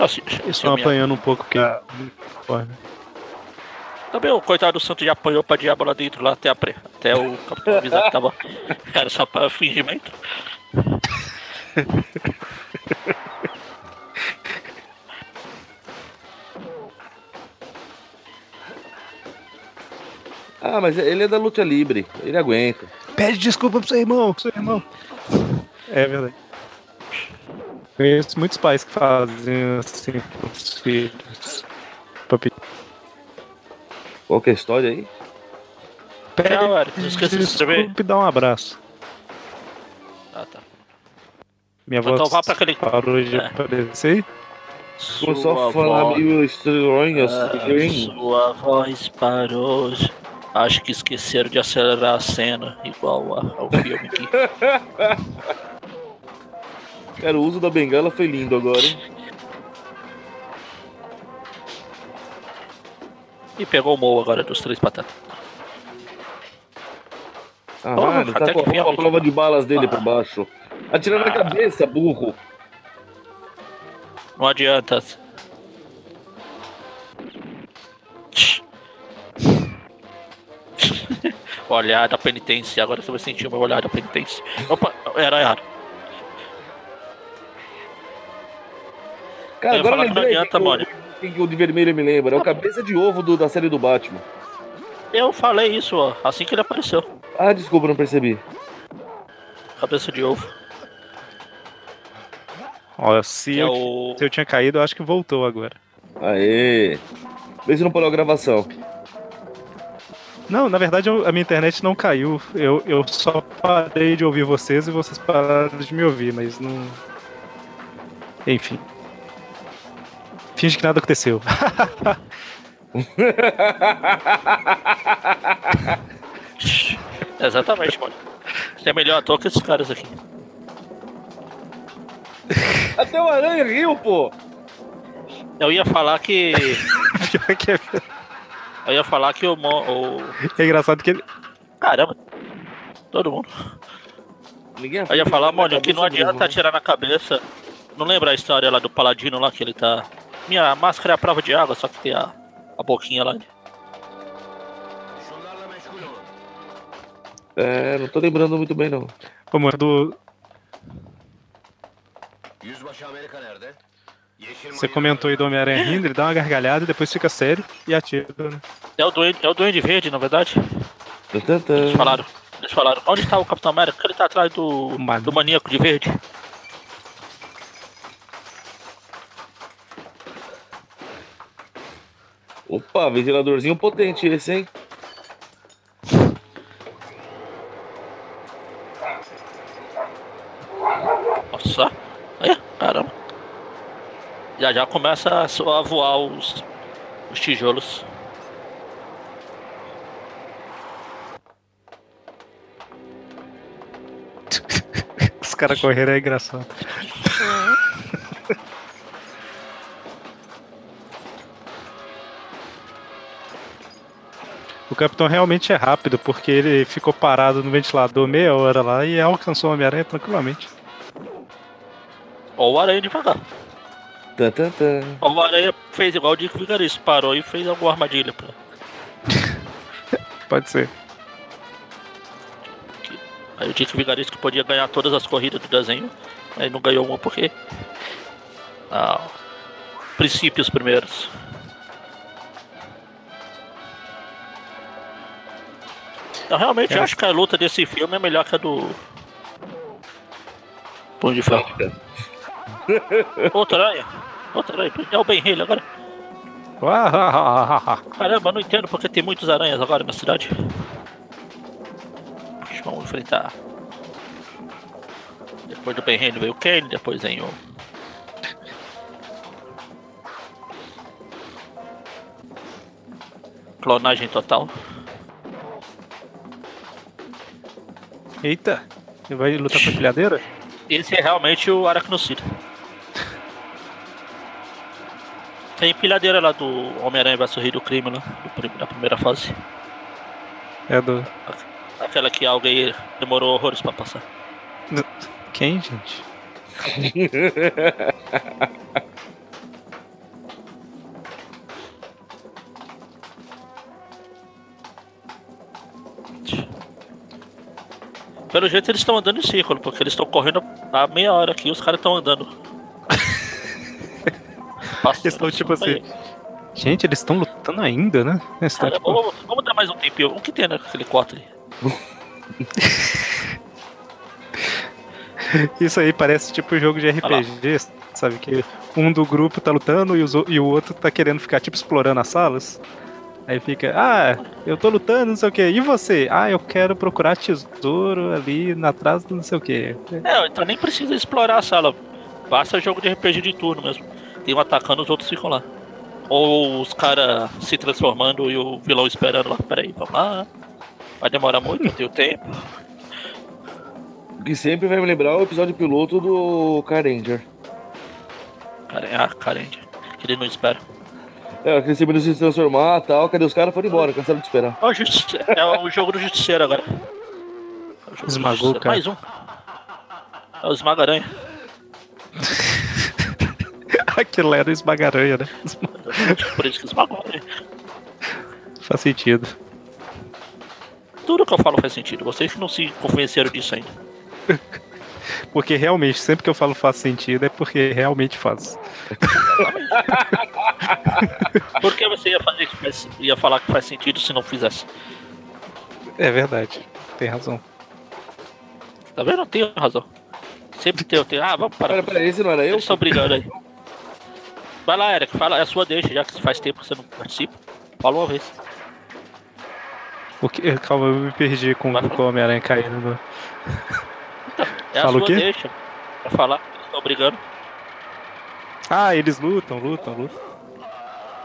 Assim, esse estão homem- apanhando um pouco, porque. Porra. Também o coitado do Santo já apanhou pra diabo lá dentro, lá até, a pre... até o capitão avisar que tava. Era só pra fingimento. Ah, mas ele é da luta livre. Ele aguenta. Pede desculpa pro seu irmão, pro seu irmão. É verdade. Conheço muitos pais que fazem assim pros filhos. Pra pedir Qual que é a história aí? Tchau, Eric. Não esqueça de se inscrever. desculpa e dá um abraço. Ah, tá. Minha Então voz vá pra aquele- parou de É. aparecer. Vou só Sua falar voz- meio estranho assim. Sua voz parou. Acho que esqueceram de acelerar a cena, igual a- ao filme aqui. Cara, o uso da bengala foi lindo agora, hein? E pegou o Mo agora dos três patatas. Ah, Porra, ele tá com que a prova de balas dele por baixo. Atira na Ah. cabeça, burro. Não adianta. olhar da penitência, agora você vai sentir o meu olhar da penitência. Opa, era errado. Cara, Eu agora que não lembrei adianta, que mano. o, que o de vermelho me lembra. É o cabeça de ovo do- da série do Batman. Eu falei isso, ó, assim que ele apareceu. Ah, desculpa, não percebi. Cabeça de ovo. Ó, se, é eu, o. se eu tinha caído, eu acho que voltou agora. Aê. Vê se não parou a gravação. Não, na verdade eu- a minha internet não caiu. Eu, eu só parei de ouvir vocês e vocês pararam de me ouvir, mas não. Enfim. Finge que nada aconteceu. Exatamente, mano. Você é melhor ator que esses caras aqui. Até o Aranha riu, pô. Eu ia falar que. Pior que é, Eu ia falar que o. Mo- o... é engraçado que ele. Caramba. Todo mundo. Ninguém Eu ia falar, mano, que não mesmo, adianta né? atirar na cabeça. Não lembra a história lá do Paladino lá que ele tá. Minha máscara é a prova de água, só que tem a, a boquinha lá. É, não tô lembrando muito bem, não. Ô, mano, do, você comentou aí do Homem-Aranha rindo, ele dá uma gargalhada e depois fica sério e atira. Né? É o Duende, é o Duende Verde, na verdade. Eles falaram. Eles falaram, onde tá o Capitão América? Porque ele tá atrás do, Mano. do maníaco de verde. Opa, ventiladorzinho potente esse, hein? Nossa. Aí, caramba. Já já começa a voar os, os tijolos. Os caras correram é engraçado. O capitão realmente é rápido, porque ele ficou parado no ventilador meia hora lá e alcançou o Homem-Aranha tranquilamente. Ou o aranha devagar. Tan, tan, tan. O Aranha fez igual o Dick Vigarista, parou e fez alguma armadilha pra. Pode ser. Aí o Dick Vigarista que podia ganhar todas as corridas do desenho, aí não ganhou uma porque. Ah, princípios primeiros. Eu realmente É. acho que a luta desse filme é melhor que a do. Punho de Ferro. Outra aranha. Outra aranha. É o Ben Haley agora. Ah, Caramba, não entendo porque tem muitas aranhas agora na cidade. Vamos enfrentar. Depois do Ben Haley veio o Kane, depois vem o. Clonagem total. Eita, você vai lutar com a empilhadeira? Esse é realmente o Aracnocida. Tem empilhadeira lá do Homem-Aranha vs Rei do Crime lá, da primeira fase. É do. Aquela que alguém demorou horrores pra passar. Quem, gente? Pelo jeito eles estão andando em círculo, porque eles estão correndo há meia hora aqui e os caras estão andando. Passando Eles estão tipo isso aí. assim. Gente, eles estão lutando ainda, né? Cara, tipo, vamos, vamos dar mais um tempinho. O que tem naquele quarto ali? Isso aí parece tipo jogo de RPG, sabe? Que um do grupo tá lutando e, os o- e o outro tá querendo ficar tipo explorando as salas. Aí fica, ah, eu tô lutando, não sei o que. E você? Ah, eu quero procurar tesouro ali na trás do não sei o que. É, então nem precisa explorar a sala. Basta jogo de RPG de turno mesmo. Tem um atacando, os outros ficam lá. Ou os caras se transformando e o vilão esperando lá. Peraí, vamos lá. Vai demorar muito, não tenho tempo. O que sempre vai me lembrar o episódio piloto do Car Ranger. Cara, ah, carente. Que ele não espera. É, aquele sempre se transformar e tal, cadê os caras? Foram embora, cansaram de esperar. Justi- é o jogo do Justiceiro agora. É Esmagou cara. Mais um. É o Esmaga-Aranha. Aquilo era o esmagaranha, né? Por isso que esmagou. né? Faz sentido. Tudo que eu falo faz sentido. Vocês que não se convenceram disso ainda. Porque realmente, sempre que eu falo faz sentido, é porque realmente faz. Por que você ia fazer que faz- ia falar que faz sentido se não fizesse? É verdade. Tem razão. Tá vendo? Eu tenho razão. Sempre tem, eu tenho. Ah, vamos parar. Pera, pera, esse não era eu? Eles estão brigando aí. Vai lá, Eric, fala, é a sua deixa, já que faz tempo que você não participa. Fala uma vez. Porque, calma, eu me perdi com, com o Homem-Aranha caindo no. É a Fala o sua quê? deixa. Pra falar, eles estão brigando. Ah, eles lutam, lutam, lutam.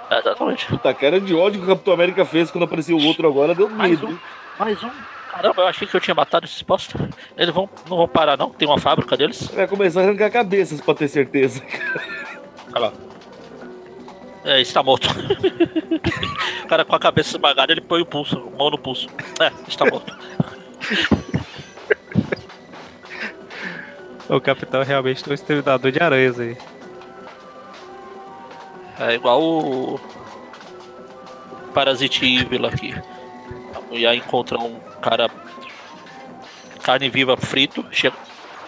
É, exatamente. Puta, cara de ódio que o Capitão América fez quando apareceu o outro agora, deu Mais medo. um, mais um. Caramba, eu achei que eu tinha matado esses postos. Eles vão, não vão parar não, tem uma fábrica deles. Vai começar a arrancar cabeças pra ter certeza. Olha lá. É, está morto. o cara com a cabeça esmagada, ele põe o pulso, a mão no pulso. É, está morto. O capitão realmente tem um exterminador de aranhas aí. É igual o Parasite Evil aqui. A mulher encontra um cara carne viva frito, chega.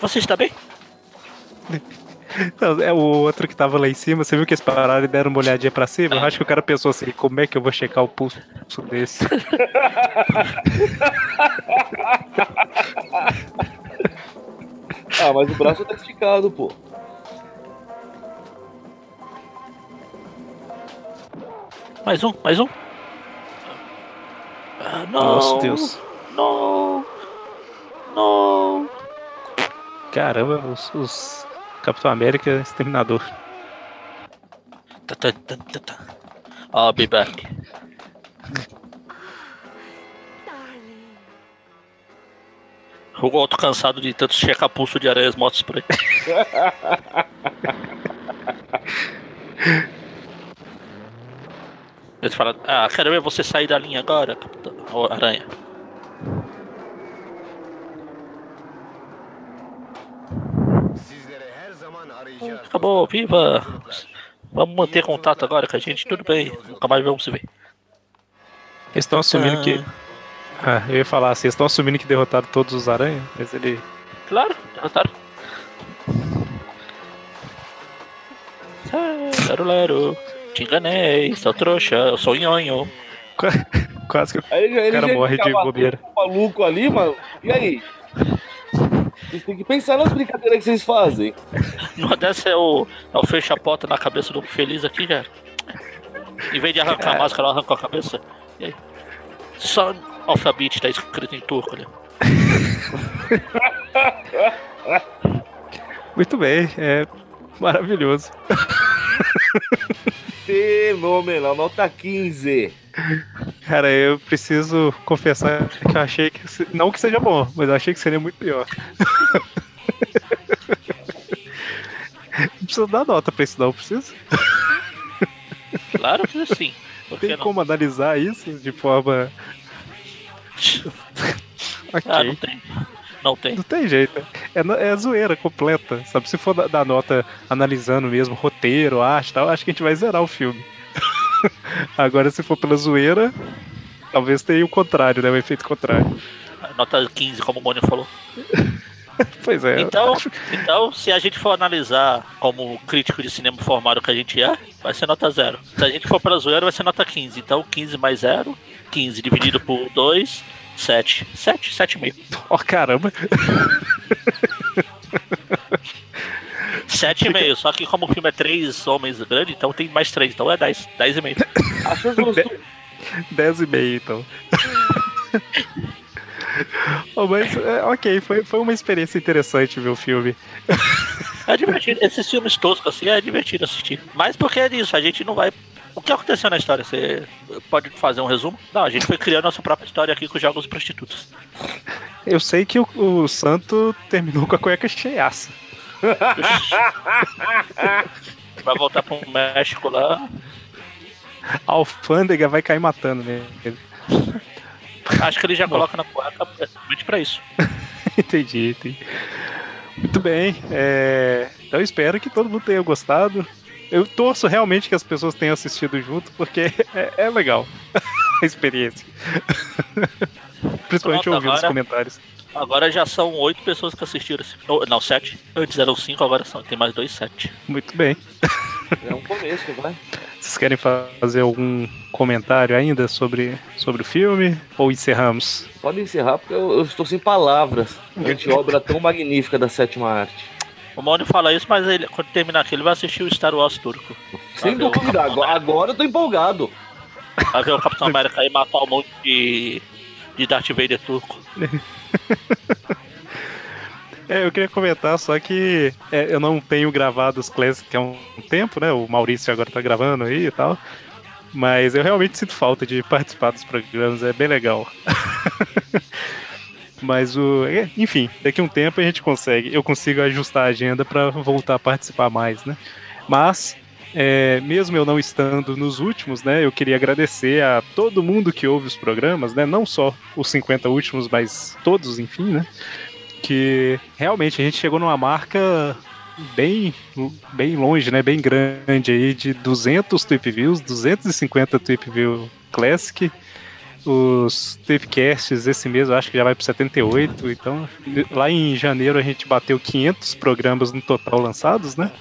Você está bem? Não, é o outro que tava lá em cima, você viu que eles pararam e deram uma olhadinha pra cima? Eu acho que o cara pensou assim, como é que eu vou checar o pulso desse? Ah, mas o braço tá esticado, pô. Mais um, mais um. Ah, não. Nossa, Deus. Não. Não. Caramba, os, os Capitão América é exterminador. Tá, tá, tá, tá, tá. I'll be back. O outro cansado de tanto checar pulso de aranhas mortas por aí. Eles falam, ah, quero ver você sair da linha agora, Capitão Ô, Aranha. Acabou, viva! Vamos manter contato agora com a gente, tudo bem. Nunca mais vamos se ver. Eles estão assumindo que. Ah, eu ia falar eles estão assumindo que derrotaram todos os aranhas, mas ele. Claro, derrotaram. Lero, lero. Te enganei, seu trouxa, eu sou nhonho. Quase que Aí o cara morre de bobeira. maluco ali, mano. E aí? Vocês têm que pensar nas brincadeiras que vocês fazem. Uma dessa é o, é o fecha-pota na cabeça do feliz aqui, já. Em vez de arrancar a máscara, ela arrancou a cabeça. E aí? Son of a bitch, tá escrito em turco ali. Muito bem, é maravilhoso. Fenomenal, nota 15. Cara, eu preciso confessar que eu achei que. Não que seja bom, mas eu achei que seria muito pior. Não preciso dar nota pra isso, não, preciso. Claro que sim. Tem não? como analisar isso de forma. ok. Ah, não tem. Não tem. Não tem jeito. É, é zoeira completa, sabe? Se for da- dar nota analisando mesmo roteiro, arte e tal, acho que a gente vai zerar o filme. Agora, se for pela zoeira, talvez tenha o contrário, né? O efeito contrário. Nota 15, como o Mônio falou. Pois é. Então, então, se a gente for analisar como crítico de cinema formado que a gente é, vai ser nota 0. Se a gente for para zoeira, vai ser nota 15. Então, 15 mais 0, 15 dividido por 2, 7. 7, 7,5. Ó, caramba. 7,5. Só que como o filme é 3 homens grandes, então tem mais 3. Então é 10. 10,5. Achou justo? 10 e meio, então. Oh, mas, é, ok, foi, foi uma experiência interessante ver o filme. É divertido. Esses filmes toscos assim é divertido assistir. Mas porque é disso, a gente não vai. O que aconteceu na história? Você pode fazer um resumo? Não, a gente foi criando nossa própria história aqui com jogos prostitutas. Eu sei que o, o Santo terminou com a cueca cheiaça. Vai voltar pro México lá. A alfândega vai cair matando nele. Acho que ele já coloca na cueca principalmente pra isso. entendi, entendi. Muito bem. é, Então eu espero que todo mundo tenha gostado. Eu torço realmente que as pessoas tenham assistido junto, porque é, é legal a experiência. Principalmente Pronto, ouvindo os comentários. Agora já são oito pessoas que assistiram esse oh, Não, sete. Antes eram cinco, agora são. Tem mais dois, sete. Muito bem. É um começo, vai. Vocês querem fazer algum comentário ainda sobre, sobre o filme? Ou encerramos? Pode encerrar, porque eu, eu estou sem palavras. Ante obra tão magnífica da sétima arte. O Mônio fala isso, mas ele, quando terminar aqui, ele vai assistir o Star Wars turco. Sem dúvida, agora, agora eu tô empolgado. Vai ver o Capitão América aí matar um monte de, de Darth Vader turco. É, eu queria comentar só que é, eu não tenho gravado os Classic há um tempo, né? O Maurício agora tá gravando aí e tal. Mas eu realmente sinto falta de participar dos programas, é bem legal. Mas o. é, Enfim, daqui a um tempo a gente consegue. Eu consigo ajustar a agenda pra voltar a participar mais, né? Mas, é, mesmo eu não estando nos últimos, né? Eu queria agradecer a todo mundo que ouve os programas, né? Não só os 50 últimos, mas todos, enfim, né? Que realmente a gente chegou numa marca bem, bem longe, né? Bem grande aí, de 200 Tweep Views, 250 Tweep View Classic. Os Tweepcasts esse mês eu acho que já vai para 78, então lá em janeiro a gente bateu 500 programas no total lançados, né?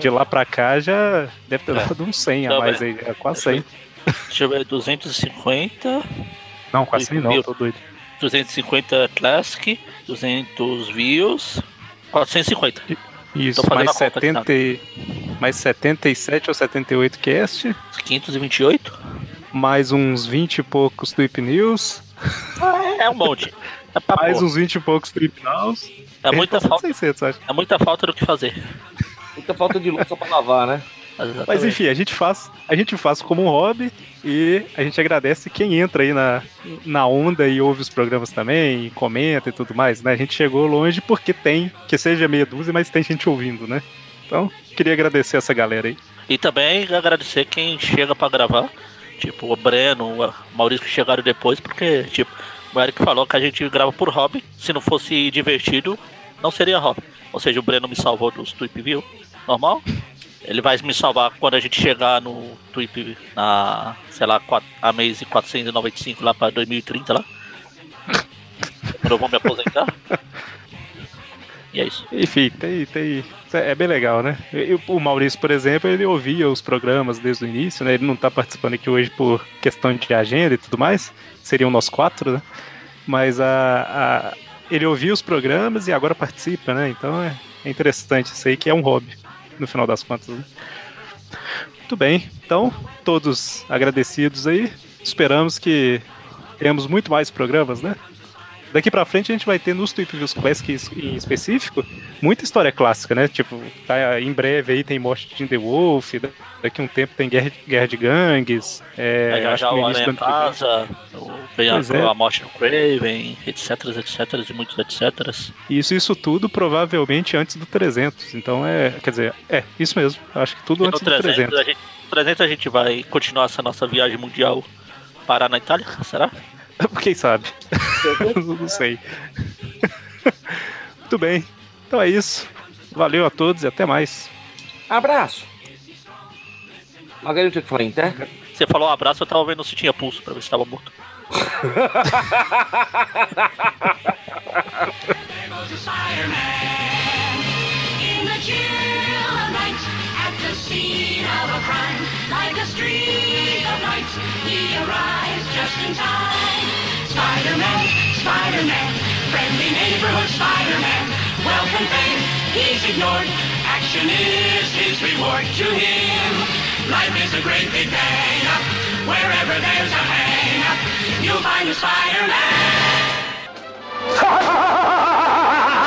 De lá pra cá já deve ter É. dado uns 100 a mais aí, é quase 100. Deixa eu ver, 250. Não, quase 100 não, tô doido. 250 Classic, 200 views, 450. Isso, mais, a conta aqui, 70, e- mais 77 ou 78 cast, 528? Mais uns 20 e poucos Tweep News, É, é um monte. É, mais porra. uns 20 e poucos Tweep Nows. é muita de falta, 600, acho. é muita falta do que fazer. Muita falta de louça pra lavar, né? Mas Exatamente. enfim, a gente faz, a gente faz como um hobby e a gente agradece quem entra aí na, na onda e ouve os programas também, e comenta e tudo mais, né? A gente chegou longe porque tem, que seja meia dúzia, mas tem gente ouvindo, né? Então, queria agradecer essa galera aí. E também agradecer quem chega pra gravar. Tipo, o Breno, o Maurício que chegaram depois, porque, tipo, o Eric falou que a gente grava por hobby. Se não fosse divertido, não seria hobby. Ou seja, o Breno me salvou dos Tweep View, normal. Ele vai me salvar quando a gente chegar no Tweep na, sei lá, a Maze 495 lá pra 2030 lá. quando eu vou me aposentar. E é isso. Enfim, tem, tem. É bem legal, né? E o Maurício, por exemplo, ele ouvia os programas desde o início, né? Ele não tá participando aqui hoje por questão de agenda e tudo mais. Seriam nós quatro, né? Mas a, a- ele ouvia os programas e agora participa, né? Então é, é interessante isso aí, que é um hobby, no final das contas. Né? Muito bem, então, todos agradecidos aí. Esperamos que tenhamos muito mais programas, né? Daqui pra frente a gente vai ter nos Tweep Views Classics em específico muita história clássica, né? Tipo, tá, em breve aí tem Morte de The Wolf, da- daqui um tempo tem Guerra, Guerra de Gangues. É, Aí já já o Aranha Casa, vem a, é. a morte do Craven, etc, etc, e muitos etc. Isso, isso tudo provavelmente antes do 300. Então é, quer dizer, é, isso mesmo. Acho que tudo E antes do 300, 300. a gente, no 300 a gente vai continuar essa nossa viagem mundial parar na Itália, será? Quem sabe? Não sei. Muito bem. Então é isso. Valeu a todos e até mais. Abraço! Alguém não tinha que falar terra? Você falou um abraço, eu tava vendo se tinha pulso pra ver se tava morto. In the chill of night, scene of a crime, like a streak of light, he arrives just in time. Spider-Man, Spider-Man, friendly neighborhood Spider-Man, and fame, he's ignored. Action is his reward to him. Life is a great big bang. Wherever there's a hang, you'll find a Spider-Man.